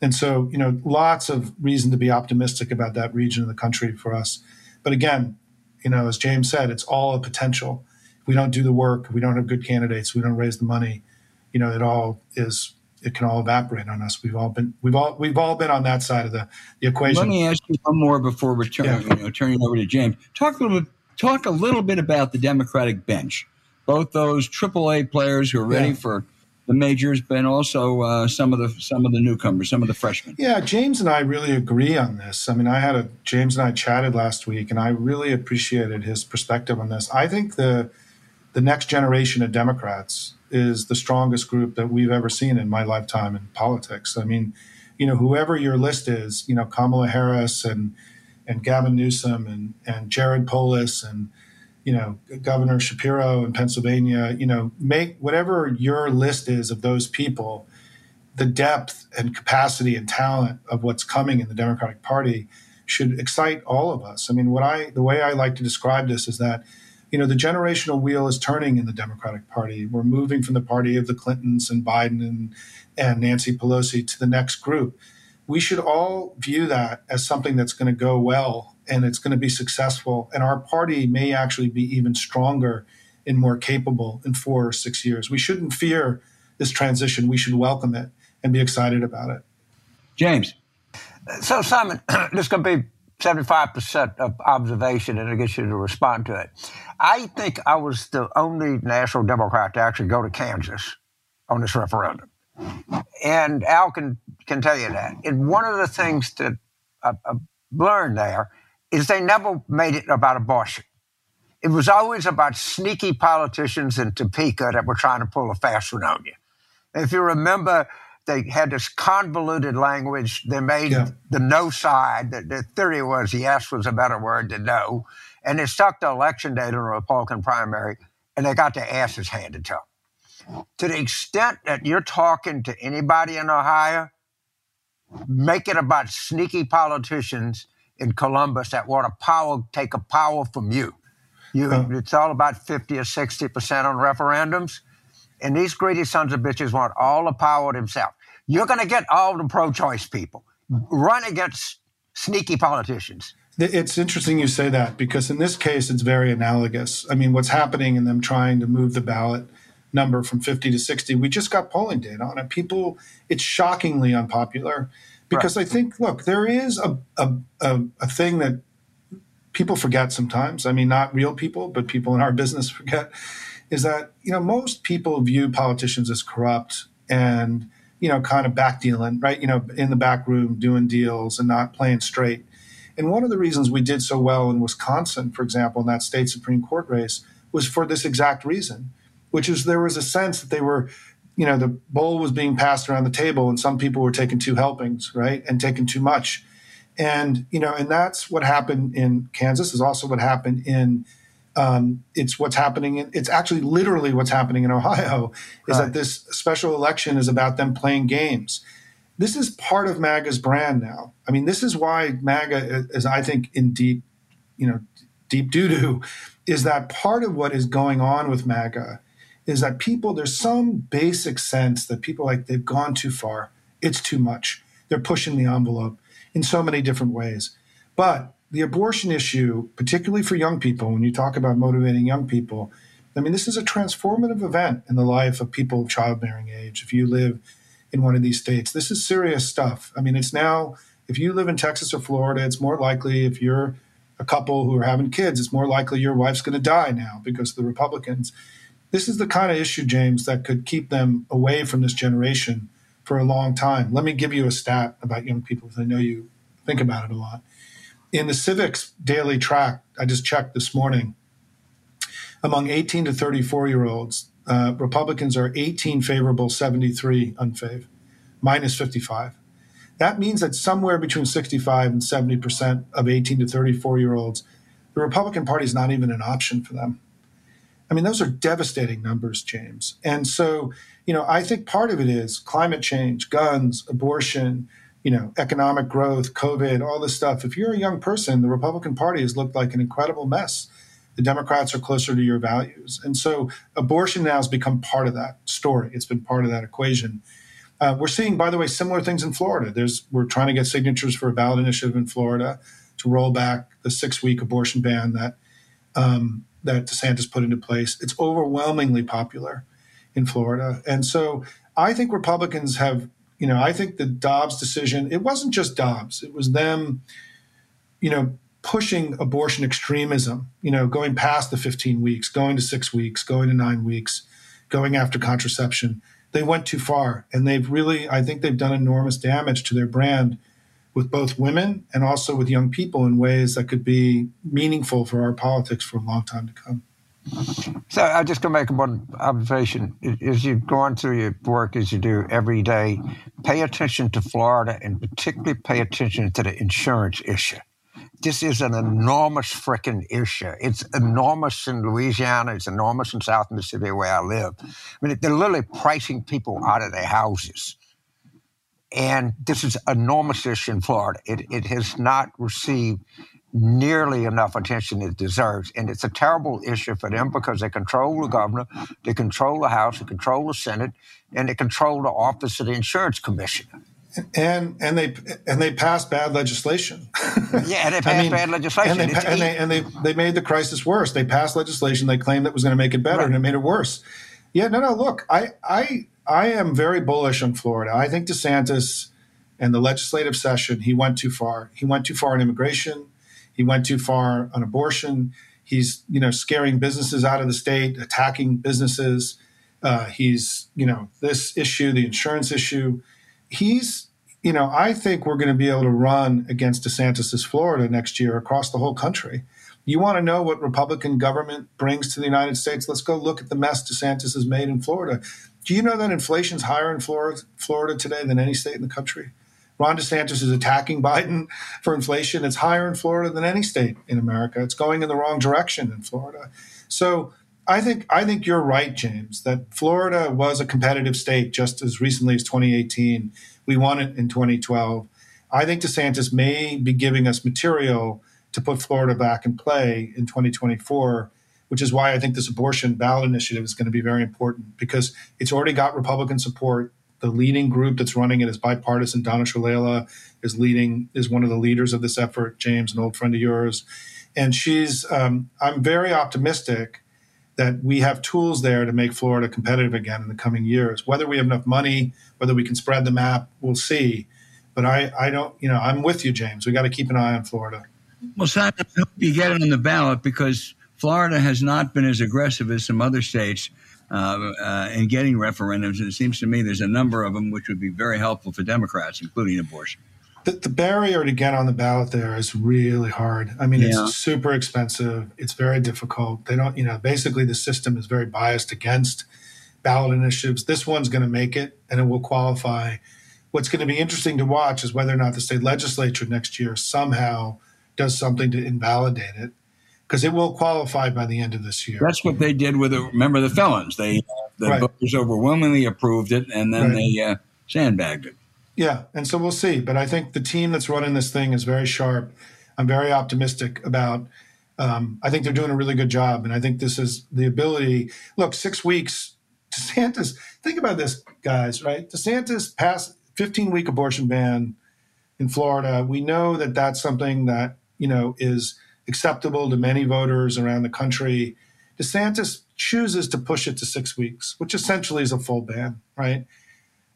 And so, you know, lots of reason to be optimistic about that region of the country for us. But again, you know, as James said, it's all a potential. If we don't do the work, we don't have good candidates, we don't raise the money, you know, it all is it can all evaporate on us. We've all been we've all we've all been on that side of the, the equation. Let me ask you one more before returning yeah. you know, turning over to James. Talk a little bit talk a little bit about the Democratic bench. Both those AAA players who are ready yeah. for the majors, but also uh, some of the some of the newcomers, some of the freshmen. Yeah, James and I really agree on this. I mean, I had a James and I chatted last week, and I really appreciated his perspective on this. I think the the next generation of Democrats is the strongest group that we've ever seen in my lifetime in politics. I mean, you know, whoever your list is, you know, Kamala Harris and and Gavin Newsom and and Jared Polis and you know, Governor Shapiro in Pennsylvania, you know, make whatever your list is of those people, the depth and capacity and talent of what's coming in the Democratic Party should excite all of us. I mean, what I the way I like to describe this is that, you know, the generational wheel is turning in the Democratic Party. We're moving from the party of the Clintons and Biden and and Nancy Pelosi to the next group. We should all view that as something that's going to go well and it's going to be successful. And our party may actually be even stronger and more capable in four or six years. We shouldn't fear this transition. We should welcome it and be excited about it. James. So, Simon, this is going to be 75% of observation, and I get you to respond to it. I think I was the only national Democrat to actually go to Kansas on this referendum. And Al can, can tell you that. And one of the things that learned there is they never made it about abortion. It was always about sneaky politicians in Topeka that were trying to pull a fast one on you. If you remember, they had this convoluted language. They made yeah. the no side. The, the, theory was yes was a better word than no. And they stuck the election date in a Republican primary, and they got their asses handed to them. To the extent that you're talking to anybody in Ohio, make it about sneaky politicians in Columbus that want to power take a power from you. You, it's all about 50 or 60 percent on referendums. And these greedy sons of bitches want all the power themselves. You're going to get all the pro choice people. Run against sneaky politicians. It's interesting you say that because in this case, it's very analogous. I mean, what's happening in them trying to move the ballot number from 50 to 60, we just got polling data on it. People, it's shockingly unpopular because right. I think, look, there is a, a, a, a thing that people forget sometimes. I mean, not real people, but people in our business forget is that, you know, most people view politicians as corrupt and, you know, kind of back dealing, right? You know, in the back room doing deals and not playing straight. And one of the reasons we did so well in Wisconsin, for example, in that state Supreme Court race, was for this exact reason, which is there was a sense that they were, you know, the bowl was being passed around the table and some people were taking two helpings, right? And taking too much. And, you know, and that's what happened in Kansas, is also what happened in um, it's what's happening. In, it's actually literally what's happening in Ohio. Is right. that this special election is about them playing games. This is part of MAGA's brand now. I mean, this is why MAGA is, I think, in deep, you know, deep doo doo, is that part of what is going on with MAGA is that people there's some basic sense that people like they've gone too far. It's too much. They're pushing the envelope in so many different ways. But the abortion issue, particularly for young people, when you talk about motivating young people, I mean, this is a transformative event in the life of people of childbearing age. If you live in one of these states, this is serious stuff. I mean, it's now, if you live in Texas or Florida, it's more likely if you're a couple who are having kids, it's more likely your wife's going to die now because of the Republicans. This is the kind of issue, James, that could keep them away from this generation for a long time. Let me give you a stat about young people because I know you think about it a lot in the Civiqs daily track, I just checked this morning, among 18 to 34 year olds, uh, Republicans are 18 favorable, 73 unfav, minus 55. That means that somewhere between 65 and 70% of 18 to 34 year olds, the Republican Party is not even an option for them. I mean, those are devastating numbers, James. And so, you know, I think part of it is climate change, guns, abortion, you know, economic growth, COVID, all this stuff. If you're a young person, the Republican Party has looked like an incredible mess. The Democrats are closer to your values. And so abortion now has become part of that story. It's been part of that equation. Uh, we're seeing, by the way, similar things in Florida. There's we're trying to get signatures for a ballot initiative in Florida to roll back the six-week abortion ban that um, that DeSantis put into place. It's overwhelmingly popular in Florida, and so I think Republicans have you know, I think the Dobbs decision, it wasn't just Dobbs, it was them, you know, pushing abortion extremism, you know, going past the 15 weeks, going to six weeks, going to nine weeks, going after contraception. They went too far. And they've really, I think they've done enormous damage to their brand with both women and also with young people in ways that could be meaningful for our politics for a long time to come. So I just going to make one observation. As you go on through your work as you do every day, pay attention to Florida and particularly pay attention to the insurance issue. This is an enormous freaking issue. It's enormous in Louisiana. It's enormous in South Mississippi, where I live. I mean, they're literally pricing people out of their houses. And this is enormous issue in Florida. It, it has not received nearly enough attention it deserves. And it's a terrible issue for them because they control the governor, they control the House, they control the Senate, and they control the office of the insurance commissioner. And and they and they passed bad legislation. yeah, and they passed I mean, bad legislation. And, they, and, they, and they they made the crisis worse. They passed legislation they claimed that was going to make it better, right. and it made it worse. Yeah, no, no. Look, I I I am very bullish on Florida. I think DeSantis and the legislative session he went too far. He went too far on immigration. He went too far on abortion. He's you know scaring businesses out of the state, attacking businesses. Uh, he's you know this issue, the insurance issue. He's you know, I think we're going to be able to run against DeSantis's Florida next year across the whole country. You want to know what Republican government brings to the United States? Let's go look at the mess DeSantis has made in Florida. Do you know that inflation's higher in Florida, Florida today than any state in the country? Ron DeSantis is attacking Biden for inflation. It's higher in Florida than any state in America. It's going in the wrong direction in Florida. So I think I think you're right, James, that Florida was a competitive state just as recently as 2018. We won it in 2012. I think DeSantis may be giving us material to put Florida back in play in 2024, which is why I think this abortion ballot initiative is going to be very important because it's already got Republican support. The leading group that's running it is bipartisan. Donna Shalala is leading is one of the leaders of this effort. James, an old friend of yours, and she's. Um, I'm very optimistic that we have tools there to make Florida competitive again in the coming years. Whether we have enough money, whether we can spread the map, we'll see. But I, I don't, you know, I'm with you, James. We got to keep an eye on Florida. Well, Simon, I hope you get it on the ballot because Florida has not been as aggressive as some other states uh, uh, in getting referendums. And it seems to me there's a number of them which would be very helpful for Democrats, including abortion. The, the barrier to get on the ballot there is really hard. I mean, yeah. it's super expensive. It's very difficult. They don't, you know, basically the system is very biased against ballot initiatives. This one's going to make it and it will qualify. What's going to be interesting to watch is whether or not the state legislature next year somehow does something to invalidate it because it will qualify by the end of this year. That's what they did with, the, remember, the felons. They the right. voters overwhelmingly approved it, and then right. they uh, sandbagged it. Yeah, and so we'll see. But I think the team that's running this thing is very sharp. I'm very optimistic about. Um, I think they're doing a really good job, and I think this is the ability. Look, six weeks. DeSantis. Think about this, guys. Right? DeSantis passed 15 week abortion ban in Florida. We know that that's something that you know is acceptable to many voters around the country. DeSantis chooses to push it to six weeks, which essentially is a full ban, right?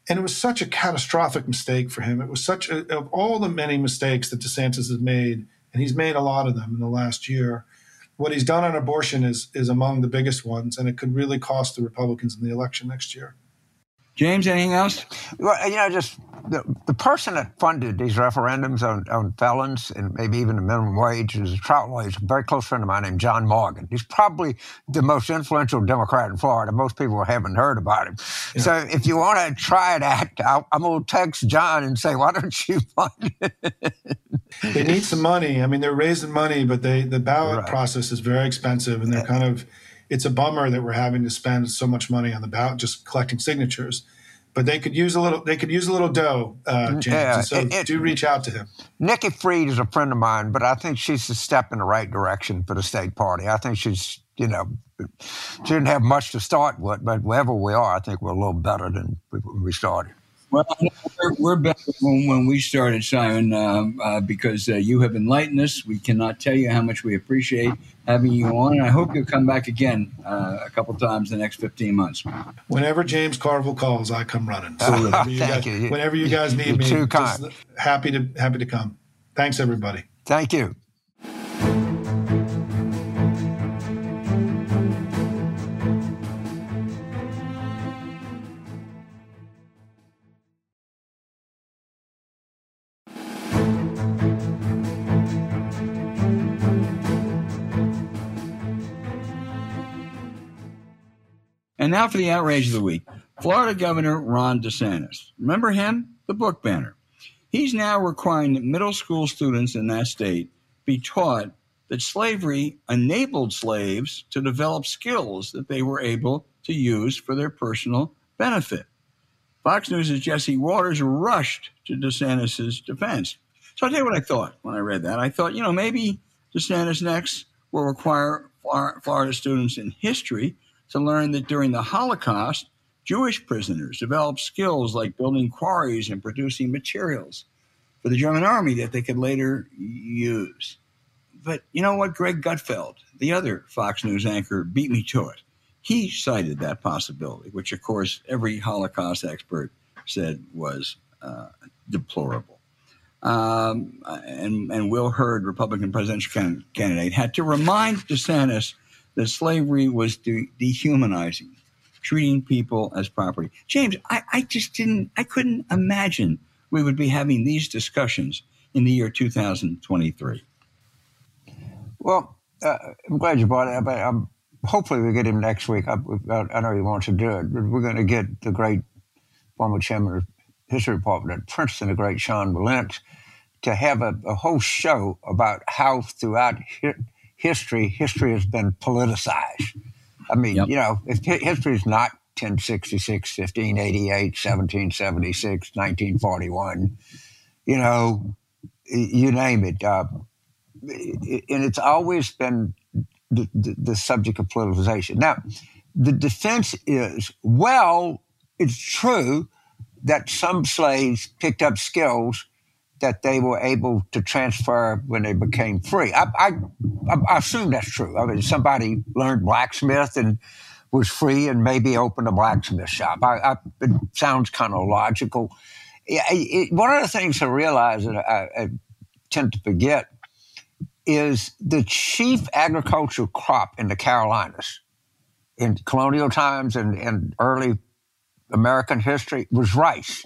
And it was such a catastrophic mistake for him. It was such a, of all the many mistakes that DeSantis has made, and he's made a lot of them in the last year. What he's done on abortion is is among the biggest ones, and it could really cost the Republicans in the election next year. James, anything else? Well, you know, just the, the person that funded these referendums on, on felons and maybe even the minimum wage is a a very close friend of mine named John Morgan. He's probably the most influential Democrat in Florida. Most people haven't heard about him. Yeah. So if you want to try it out, i am going to text John and say, why don't you fund it? they need some money. I mean, they're raising money, but they the ballot right. process is very expensive, and they're kind of it's a bummer that we're having to spend so much money on the ballot just collecting signatures. But they could use a little. They could use a little dough, uh, James. Yeah, so it, do reach out to him. Nikki Fried is a friend of mine, but I think she's a step in the right direction for the state party. I think she's, you know, she didn't have much to start with, but wherever we are, I think we're a little better than we started. Well, we're, we're better when, when we started, Simon, uh, uh, because uh, you have enlightened us. We cannot tell you how much we appreciate having you on. And I hope you'll come back again uh, a couple times in the next 15 months. Whenever James Carville calls, I come running. So whenever, you guys, you. whenever you guys need You're me, happy to happy to come. Thanks, everybody. Thank you. And now for the outrage of the week. Florida Governor Ron DeSantis. Remember him? The book banner. He's now requiring that middle school students in that state be taught that slavery enabled slaves to develop skills that they were able to use for their personal benefit. Fox News' Jesse Watters rushed to DeSantis' defense. So I'll tell you what I thought when I read that. I thought, you know, maybe DeSantis next will require Florida students in history to learn that during the Holocaust, Jewish prisoners developed skills like building quarries and producing materials for the German army that they could later use. But you know what? Greg Gutfeld, the other Fox News anchor, beat me to it. He cited that possibility, which, of course, every Holocaust expert said was uh, deplorable. Um, and, and Will Hurd, Republican presidential candidate, had to remind DeSantis that slavery was de- dehumanizing, treating people as property. James, I, I just didn't, I couldn't imagine we would be having these discussions in the year 2023? Well, uh, I'm glad you brought it up. I'm, hopefully, we get him next week. I, I, know he wants to do it, but we're going to get the great former chairman of history department at Princeton, the great Sean Wilentz, to have a, a whole show about how throughout history, history has been politicized. I mean, yep. you know, if history is not 1066, 1588, 1776, 1941, you know, you name it. Uh, and it's always been the, the, the, subject of politicization. Now, the defense is well, it's true that some slaves picked up skills that they were able to transfer when they became free. I, I, I assume that's true. I mean, somebody learned blacksmith and was free and maybe opened a blacksmith shop. I, I, it sounds kind of logical. It, it, one of the things I realize that I, I tend to forget is the chief agricultural crop in the Carolinas in colonial times and, and early American history was rice.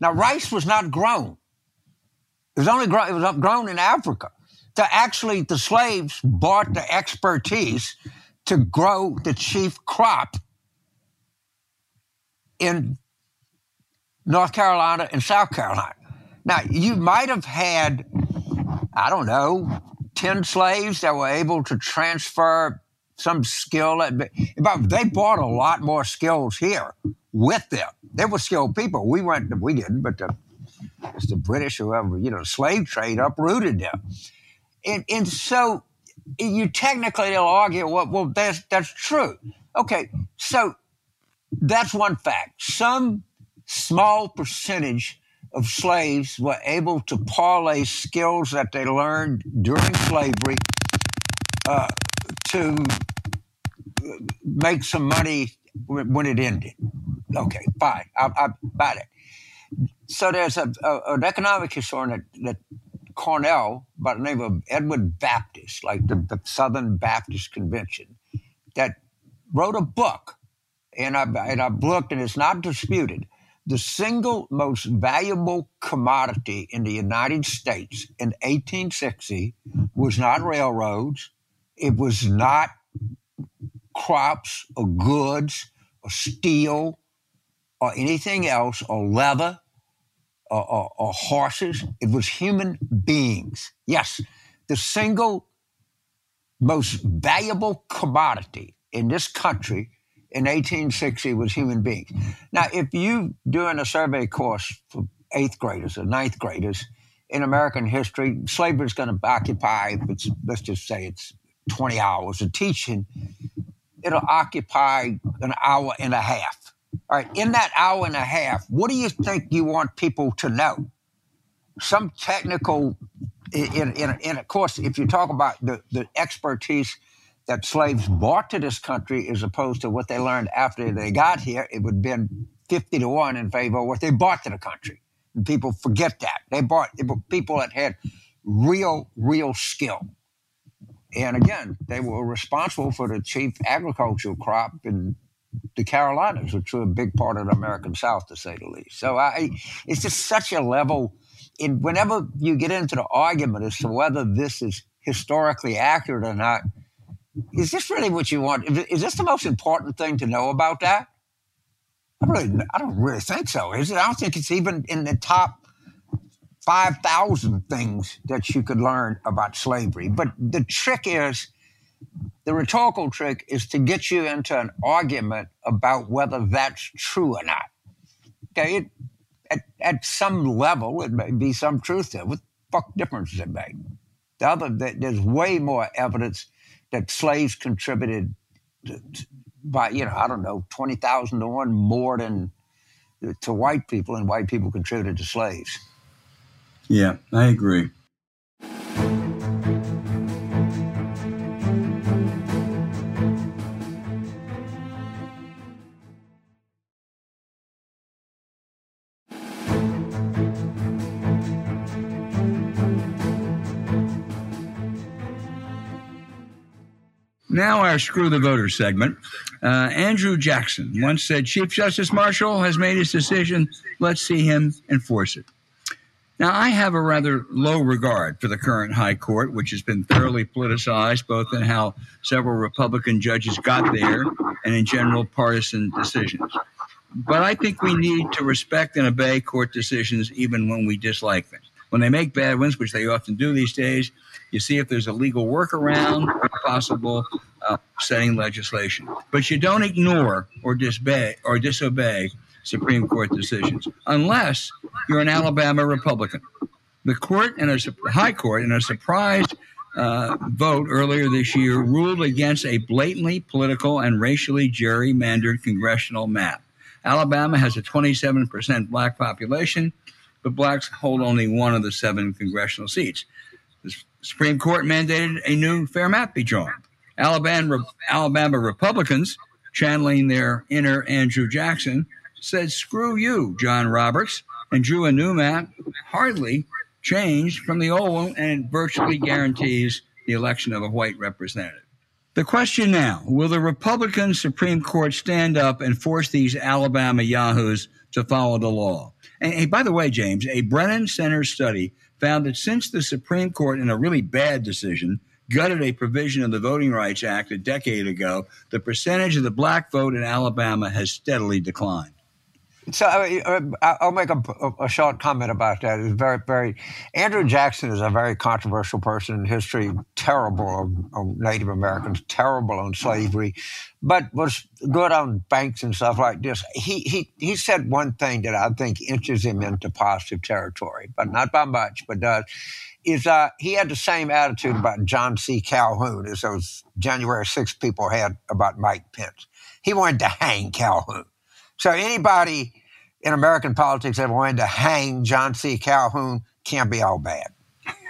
Now, rice was not grown. It was only grown, it was grown in Africa. To actually, the slaves bought the expertise to grow the chief crop in North Carolina and South Carolina. Now, you might have had, I don't know, 10 slaves that were able to transfer some skill. But they brought a lot more skills here with them. They were skilled people. We weren't, we didn't, but the, it's the British, whoever, you know, slave trade uprooted them. And, and so you technically they'll argue, well, well, that's that's true. Okay, so that's one fact. Some small percentage of slaves were able to parlay skills that they learned during slavery uh, to make some money when it ended. Okay, fine, I, I got it. So there's a, a, an economic historian at, that Cornell by the name of Edward Baptist, like the, the Southern Baptist Convention, that wrote a book, and I and I've looked, and it's not disputed. The single most valuable commodity in the United States in 1860 was not railroads, it was not crops or goods or steel or anything else or leather or, or, or horses. It was human beings. Yes, the single most valuable commodity in this country in 1860 was human beings. Now, if you doing a survey course for eighth graders or ninth graders in American history, slavery is going to occupy, let's just say it's 20 hours of teaching, it'll occupy an hour and a half. All right, in that hour and a half, what do you think you want people to know? Some technical, in, in, in of course, if you talk about the, the expertise that slaves brought to this country as opposed to what they learned after they got here, it would have been 50 to 1 in favor of what they brought to the country. And people forget that. They brought people that had real, real skill. And again, they were responsible for the chief agricultural crop in the Carolinas, which were a big part of the American South, to say the least. So I, mm-hmm. it's just such a level. In whenever you get into the argument as to whether this is historically accurate or not, is this really what you want? Is this the most important thing to know about that? I really, I don't really think so. Is it? I don't think it's even in the top five thousand things that you could learn about slavery. But the trick is the rhetorical trick is to get you into an argument about whether that's true or not. Okay, it, at, at some level, it may be some truth there. What fuck difference does it make? The other, there's way more evidence that slaves contributed by, you know, I don't know, 20,000 to one more than to white people, and white people contributed to slaves. Yeah, I agree. Now, our Screw the Voter segment. Uh, Andrew Jackson once said Chief Justice Marshall has made his decision. Let's see him enforce it. Now, I have a rather low regard for the current High Court, which has been thoroughly politicized, both in how several Republican judges got there and in general partisan decisions. But I think we need to respect and obey court decisions even when we dislike them. When they make bad ones, which they often do these days, you see if there's a legal workaround or possible uh, setting legislation. But you don't ignore or disobey or disobey Supreme Court decisions unless you're an Alabama Republican. The court and a high court in a surprise uh, vote earlier this year ruled against a blatantly political and racially gerrymandered congressional map. Alabama has a 27% black population, but blacks hold only one of the seven congressional seats. Supreme Court mandated a new fair map be drawn. Alabama, Alabama Republicans, channeling their inner Andrew Jackson, said, Screw you, John Roberts, and drew a new map, hardly changed from the old one, and virtually guarantees the election of a white representative. The question now will the Republican Supreme Court stand up and force these Alabama yahoos to follow the law? And, and by the way, James, a Brennan Center study found that since the Supreme Court, in a really bad decision, gutted a provision of the Voting Rights Act a decade ago, the percentage of the black vote in Alabama has steadily declined. So uh, I'll make a, a, short comment about that. It's very, very. Andrew Jackson is a very controversial person in history. Terrible on, on, Native Americans, terrible on slavery, but was good on banks and stuff like this. He he he said one thing that I think inches him into positive territory, but not by much, but does. Is uh, he had the same attitude about John C. Calhoun as those January 6 people had about Mike Pence. He wanted to hang Calhoun. So anybody in American politics that wanted to hang John C. Calhoun can't be all bad.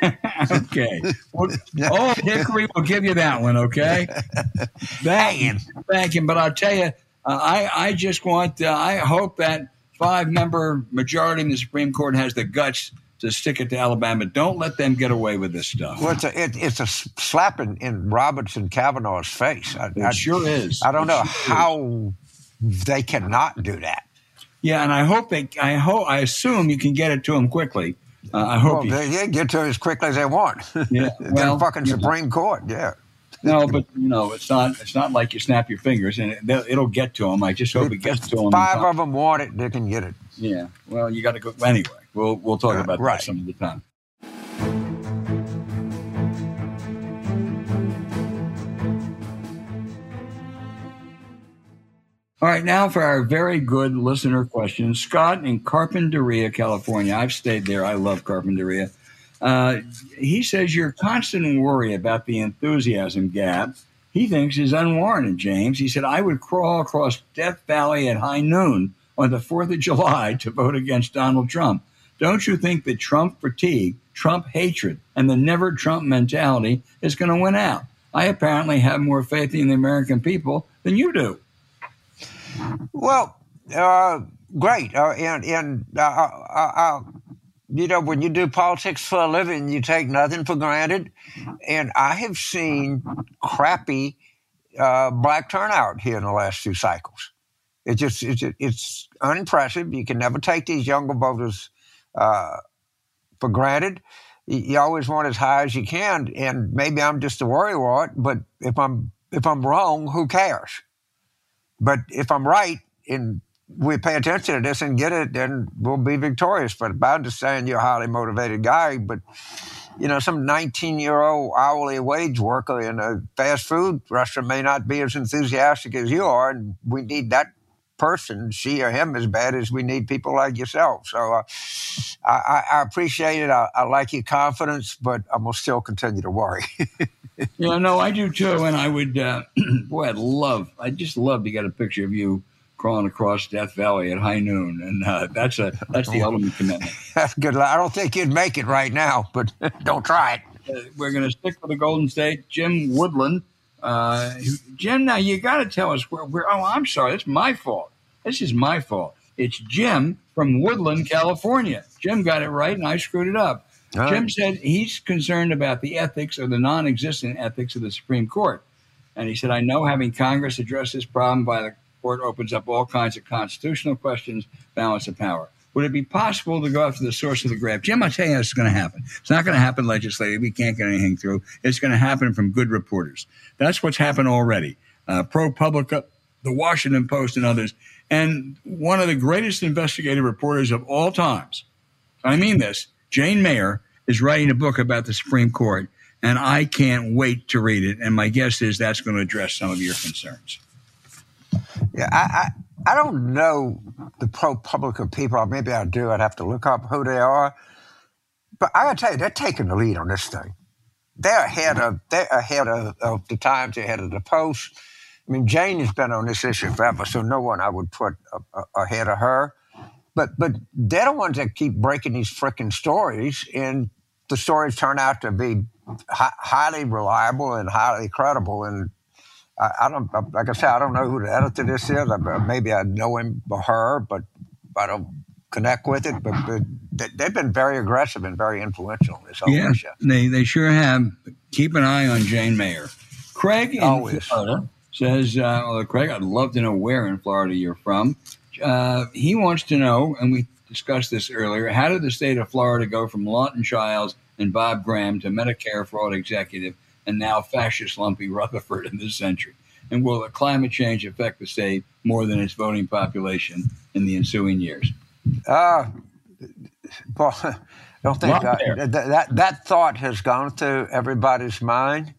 okay. Well, oh, Hickory will give you that one, okay? Thank you. Thank you. But I'll tell you, uh, I, I just want, uh, I hope that five member majority in the Supreme Court has the guts to stick it to Alabama. Don't let them get away with this stuff. Well, it's a, it, it's a slap in, in Roberts and Kavanaugh's face. I, it I, sure is. I don't it know sure how is. they cannot do that. Yeah, and I hope they. I hope. I assume you can get it to them quickly. Uh, I hope well, you they, get to it as quickly as they want. Yeah, well, fucking Supreme. Court. Yeah. No, but you know, it's not. It's not like you snap your fingers and it, it'll get to them. I just hope it, it gets to them. Five of them want it; they can get it. Yeah. Well, you got to go anyway. We'll we'll talk uh, about right. that some of the time. All right, now for our very good listener question. Scott in Carpinteria, California. I've stayed there. I love Carpinteria. Uh, he says your constant worry about the enthusiasm gap he thinks is unwarranted, James. He said, I would crawl across Death Valley at high noon on the 4th of July to vote against Donald Trump. Don't you think that Trump fatigue, Trump hatred, and the never Trump mentality is going to win out? I apparently have more faith in the American people than you do. Well, uh, great. Uh, and and uh, uh, uh, you know, when you do politics for a living, you take nothing for granted. And I have seen crappy uh, black turnout here in the last two cycles. It just it's, it's unimpressive. You can never take these younger voters for granted. You always want as high as you can, and maybe I'm just a worrywart. But if I'm if I'm wrong, who cares? But if I'm right and we pay attention to this and get it, then we'll be victorious. But I understand you're a highly motivated guy, but you know, some 19 year old hourly wage worker in a fast food restaurant may not be as enthusiastic as you are, and we need that person, she or him, as bad as we need people like yourself. So uh, I, I, appreciate it. I, I, like your confidence, but I'm gonna still continue to worry. yeah, no, I do too. And I would, uh, boy, I'd love, I'd just love to get a picture of you crawling across Death Valley at high noon, and uh, that's a that's the ultimate commitment. That's good. I don't think you'd make it right now, but don't try it. Uh, we're going to stick with the Golden State. Jim Woodland. Uh, Jim, now you got to tell us where, where. Oh, I'm sorry. It's my fault. This is my fault. It's Jim from Woodland, California. Jim got it right, and I screwed it up. All Jim said he's concerned about the ethics or the non existent ethics of the Supreme Court. And he said, I know having Congress address this problem by the court opens up all kinds of constitutional questions, balance of power. Would it be possible to go after the source of the graft? Jim, I'll tell you how it's going to happen. It's not going to happen legislatively. We can't get anything through. It's going to happen from good reporters. That's what's happened already. Uh, ProPublica, the Washington Post, and others. And one of the greatest investigative reporters of all times, I mean this, Jane Mayer, is writing a book about the Supreme Court. And I can't wait to read it. And my guess is that's going to address some of your concerns. Yeah, I, I don't know the ProPublica people. Maybe I do. I'd have to look up who they are. But I got to tell you, they're taking the lead on this thing. They're ahead of they're ahead of, of the times. They're ahead of the Post. I mean, Jane has been on this issue forever, so no one I would put ahead of her. But but they're the ones that keep breaking these freaking stories, and the stories turn out to be hi- highly reliable and highly credible. And I, I, don't, like I said, I don't know who the editor this is. I, maybe I know him or her, but I don't connect with it. But, but they've been very aggressive and very influential in this whole yeah, issue. They they sure have. Keep an eye on Jane Mayer. Craig in Always. Florida says, uh, well, Craig, I'd love to know where in Florida you're from. Uh, he wants to know, and we discussed this earlier, how did the state of Florida go from Lawton Chiles and Bob Graham to Medicare fraud executive and now fascist lumpy Rutherford in this century? And will the climate change affect the state more than its voting population in the ensuing years? Uh, well, I don't think that, that, that, that thought has gone through everybody's mind.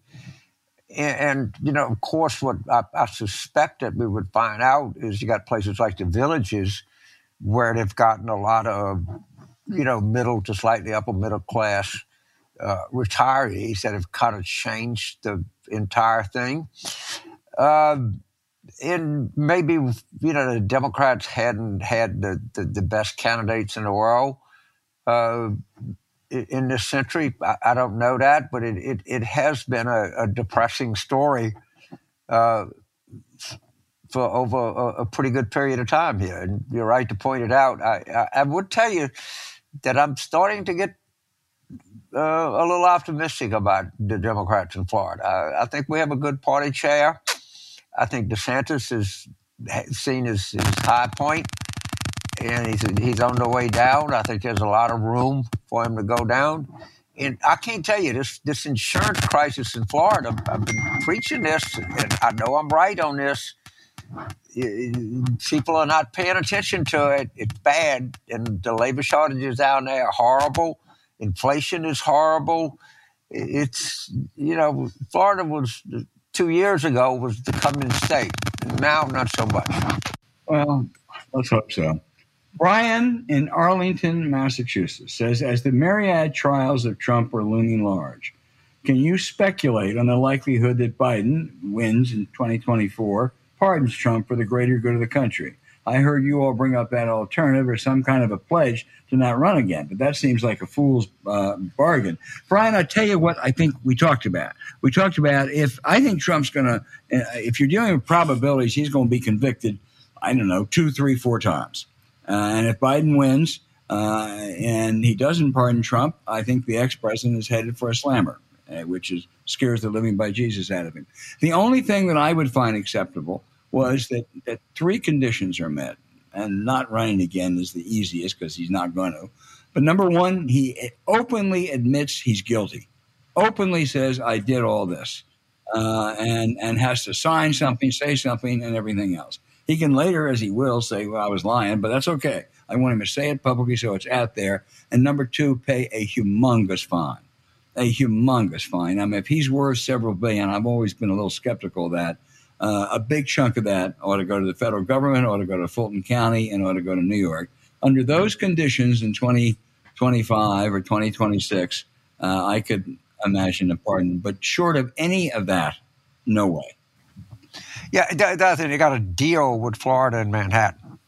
And, and, you know, of course, what I, I suspect that we would find out is you got places like the villages where they've gotten a lot of, you know, middle to slightly upper middle class uh, retirees that have kind of changed the entire thing. Uh, and maybe you know the Democrats hadn't had the, the, the best candidates in the world uh, in this century. I, I, don't know that, but it, it, it has been a, a depressing story uh, for over a, a, pretty good period of time here. And you're right to point it out. I, I, I would tell you that I'm starting to get uh, a little optimistic about the Democrats in Florida. I, I, think we have a good party chair. I think DeSantis is seen as his high point, and he's he's on the way down. I think there's a lot of room for him to go down. And I can't tell you this this insurance crisis in Florida. I've been preaching this, and I know I'm right on this. People are not paying attention to it. It's bad, and the labor shortages down there are horrible. Inflation is horrible. It's you know Florida was two years ago was the coming state. Now, not so much. Well, let's hope so. Brian in Arlington, Massachusetts says, as the myriad trials of Trump are looming large, can you speculate on the likelihood that Biden wins in 2024, pardons Trump for the greater good of the country? I heard you all bring up that alternative or some kind of a pledge to not run again, but that seems like a fool's uh, bargain. Brian, I'll tell you what I think we talked about. We talked about if I think Trump's going to, uh, if you're dealing with probabilities, he's going to be convicted, I don't know, two, three, four times. Uh, and if Biden wins uh, and he doesn't pardon Trump, I think the ex president is headed for a slammer. Uh, which is scares the living by Jesus out of him. The only thing that I would find acceptable was that, that three conditions are met, and not running again is the easiest because he's not going to. But number one, he openly admits he's guilty, openly says, I did all this, uh, and, and has to sign something, say something, and everything else. He can later, as he will, say, Well, I was lying, but that's okay. I want him to say it publicly so it's out there. And number two, pay a humongous fine. A humongous fine. I mean, if he's worth several billion, I've always been a little skeptical of that uh, a big chunk of that ought to go to the federal government, ought to go to Fulton County, and ought to go to New York. Under those conditions in 2025 or 2026, uh, I could imagine a pardon. But short of any of that, no way. Yeah, thing, you got to deal with Florida and Manhattan.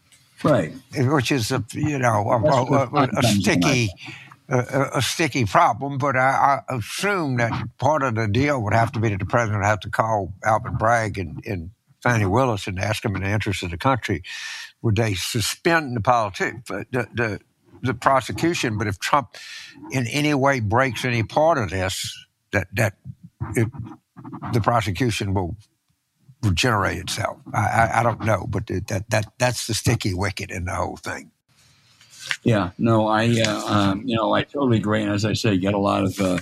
Right. Which is, a, you know, a, a, a sticky a, a, sticky problem, but I, I, assume that part of the deal would have to be that the president would have to call Alvin Bragg and, and Fani Willis and ask them in the interest of the country, would they suspend the politics, uh, the, the, the prosecution? But if Trump in any way breaks any part of this, that that it, the prosecution will regenerate itself. I, I, I don't know, but that that that's the sticky wicket in the whole thing. Yeah, no, I, uh, um, you know, I totally agree. And as I say, get a lot of uh,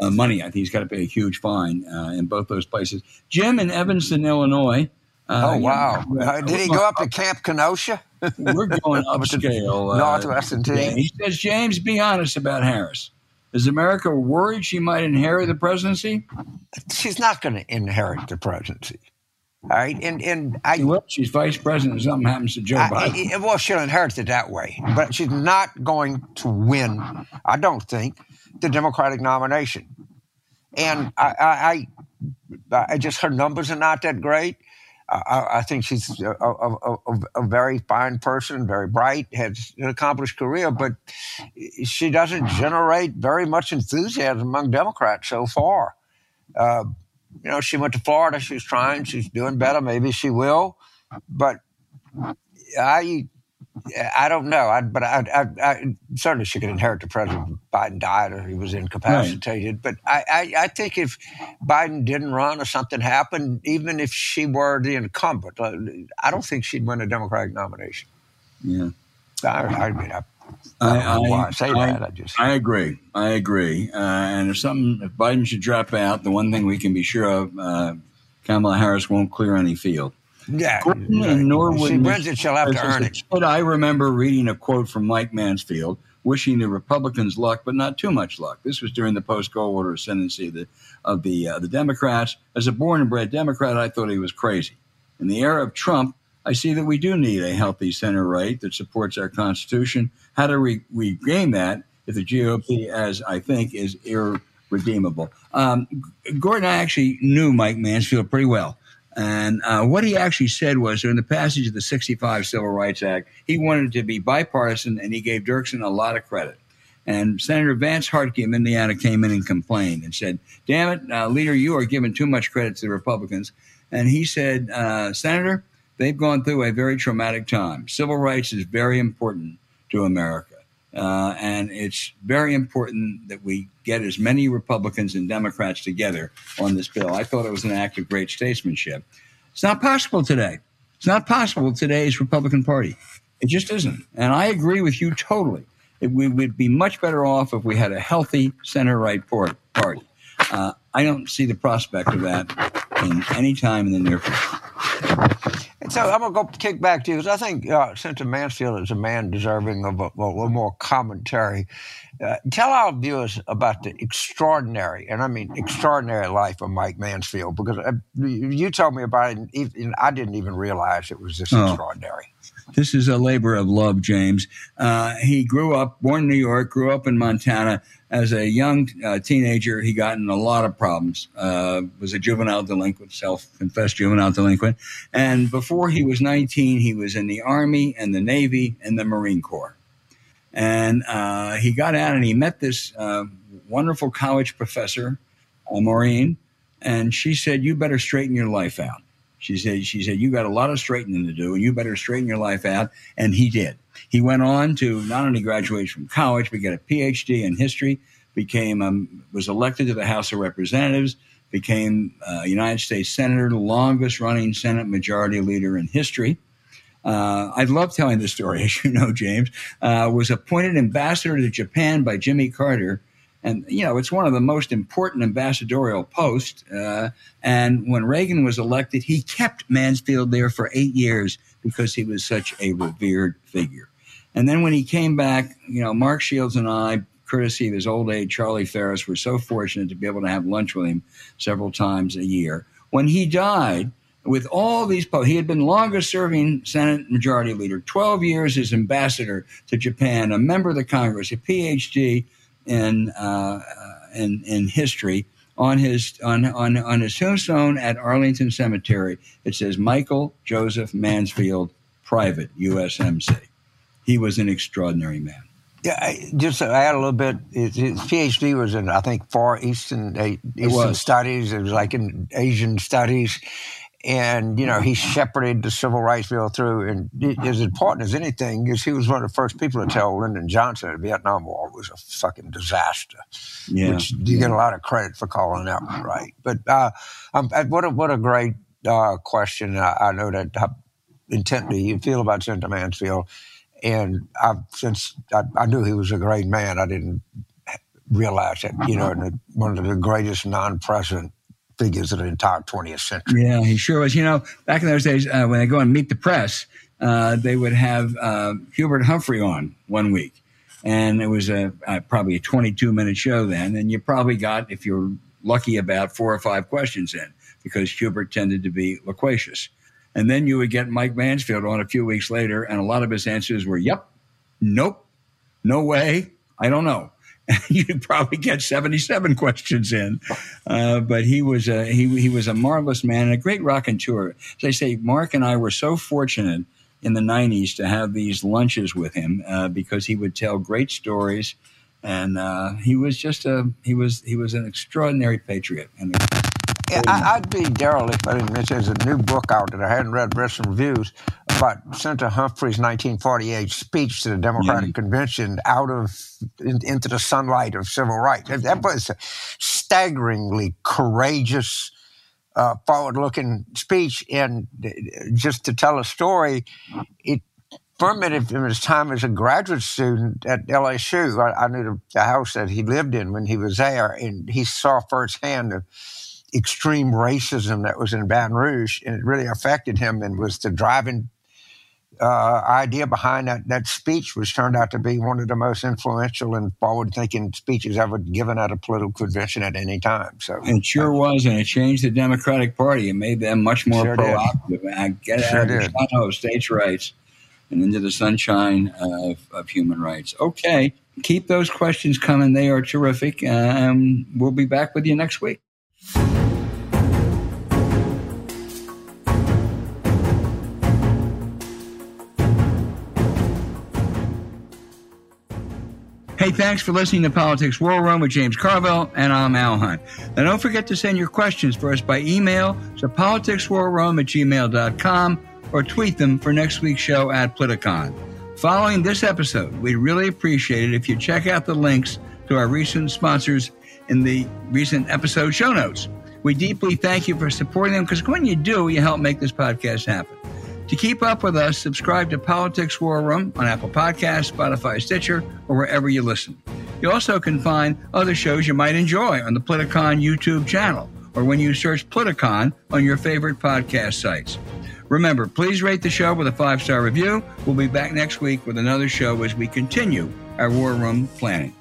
uh, money. I think he's got to pay a huge fine uh, in both those places. Jim in Evanston, Illinois. Uh, oh wow! Uh, did he go up to Camp Kenosha? we're going upscale. Northwestern team. He says, James, be honest about Harris. Is America worried she might inherit the presidency? She's not going to inherit the presidency. All right, and and I well, she's vice president. If something happens to Joe Biden. I, well, she'll inherit it that way, but she's not going to win. I don't think the Democratic nomination. And I, I, I just her numbers are not that great. I, I think she's a, a, a, a, very fine person, very bright, has an accomplished career, but she doesn't generate very much enthusiasm among Democrats so far. Uh, you know, she went to Florida. She's trying. She's doing better. Maybe she will. But I, I don't know. I, but I, I, I, certainly she could inherit the president. Biden died or he was incapacitated. Right. But I, I, I, think if Biden didn't run or something happened, even if she were the incumbent, uh, I don't think she'd win a Democratic nomination. Yeah. I, I mean, I, I, I, I say I, that. I just I agree. I agree. Uh, and if something, if Biden should drop out, the one thing we can be sure of, uh, Kamala Harris won't clear any field. Yeah, Gordon and Norwood. It. She'll have to earn it. But I remember reading a quote from Mike Mansfield, wishing the Republicans luck, but not too much luck. This was during the post-Goldwater ascendancy of the of the, uh, the Democrats. As a born and bred Democrat, I thought he was crazy. In the era of Trump, I see that we do need a healthy center right that supports our Constitution. How do we regain that if the GOP, as I think, is irredeemable? Um, Gordon, I actually knew Mike Mansfield pretty well. And uh, what he actually said was during the passage of the 65 Civil Rights Act, he wanted to be bipartisan and he gave Dirksen a lot of credit. And Senator Vance Hartke of Indiana came in and complained and said, Damn it, uh, leader, you are giving too much credit to the Republicans. And he said, uh, Senator, they've gone through a very traumatic time. Civil rights is very important to America. Uh, and it's very important that we get as many Republicans and Democrats together on this bill. I thought it was an act of great statesmanship. It's not possible today. It's not possible today's Republican Party. It just isn't. And I agree with you totally. It, we would be much better off if we had a healthy center right party. Uh, I don't see the prospect of that in any time in the near future. And so I'm going to go kick back to you because I think uh, Senator Mansfield is a man deserving of a, a little more commentary. Uh, tell our viewers about the extraordinary, and I mean extraordinary life of Mike Mansfield because uh, you told me about it, and I didn't even realize it was this oh. extraordinary. This is a labor of love, James. Uh, he grew up, born in New York, grew up in Montana. As a young uh, teenager, he got in a lot of problems. Uh, was a juvenile delinquent, self-confessed juvenile delinquent, and before he was 19, he was in the Army and the Navy and the Marine Corps. And uh, he got out and he met this uh, wonderful college professor, Maureen, and she said, "You better straighten your life out." She said, she said, you got a lot of straightening to do and you better straighten your life out. And he did. He went on to not only graduate from college, but get a PhD in history, became, um, was elected to the House of Representatives, became uh, United States Senator, the longest running Senate majority leader in history. Uh, I love telling this story, as you know, James, uh, was appointed ambassador to Japan by Jimmy Carter and, you know, it's one of the most important ambassadorial posts. Uh, and when Reagan was elected, he kept Mansfield there for eight years because he was such a revered figure. And then when he came back, you know, Mark Shields and I, courtesy of his old age, Charlie Ferris, were so fortunate to be able to have lunch with him several times a year. When he died, with all these he had been longest serving Senate Majority Leader, 12 years as ambassador to Japan, a member of the Congress, a PhD, in uh, in, in history. On his on, on on his tombstone at Arlington Cemetery, it says Michael Joseph Mansfield, Private USMC. He was an extraordinary man. Yeah, I, just to add a little bit, his, his, PhD was in I think Far Eastern Eastern Studies. It was like in Asian Studies, and, you know, he shepherded the civil rights bill through. And as important as anything is he was one of the first people to tell Lyndon Johnson the Vietnam War was a fucking disaster. Yeah. Which you get a lot of credit for calling that right. But uh, um, what, a, what a great uh, question. I, I know that how intently you feel about Senator Mansfield. And I've, since I, I knew he was a great man, I didn't realize that, you know, one of the greatest non president figures of the entire 20th century. Yeah, he sure was. You know, back in those days, uh, when they go and meet the press, uh, they would have uh, Hubert Humphrey on one week. And it was a, a, probably a 22 minute show then. And you probably got, if you're lucky, about four or five questions in because Hubert tended to be loquacious. And then you would get Mike Mansfield on a few weeks later, and a lot of his answers were, yep, nope, no way, I don't know. you'd probably get 77 questions in. Uh, but he was a he, he was a marvelous man and a great raconteur. As I say, Mark and I were so fortunate in the 90s to have these lunches with him uh, because he would tell great stories and uh, he was just a he was he was an extraordinary patriot and I, would be derelict if I didn't mention there's a new book out that I hadn't read, read some reviews about Senator Humphrey's 1948 speech to the Democratic Convention out of in, into the sunlight of civil rights. That was a staggeringly courageous, uh, forward-looking speech, and just to tell a story, it fermented in his time as a graduate student at LSU. I, I knew the, the, house that he lived in when he was there, and he saw firsthand the extreme racism that was in Baton Rouge, and it really affected him and was the driving uh, idea behind that, that speech, which turned out to be one of the most influential and forward thinking speeches ever given at a political convention at any time. So It sure uh, was, and it changed the Democratic Party. It made them much more sure proactive. and Get sure out of the shadow of states' rights and into the sunshine of, of human rights. Okay, keep those questions coming. They are terrific. Um, we'll be back with you next week. Hey, thanks for listening to Politics War Room with James Carville, and I'm Al Hunt. Now, don't forget to send your questions for us by email to politicswarroom at gmail.com or tweet them for next week's show at Politicon. Following this episode, we'd really appreciate it if you check out the links to our recent sponsors in the recent episode show notes. We deeply thank you for supporting them because when you do, you help make this podcast happen. To keep up with us, subscribe to Politics War Room on Apple Podcasts, Spotify, Stitcher, or wherever you listen. You also can find other shows you might enjoy on the Politicon YouTube channel or when you search Politicon on your favorite podcast sites. Remember, please rate the show with a five star review. We'll be back next week with another show as we continue our War Room planning.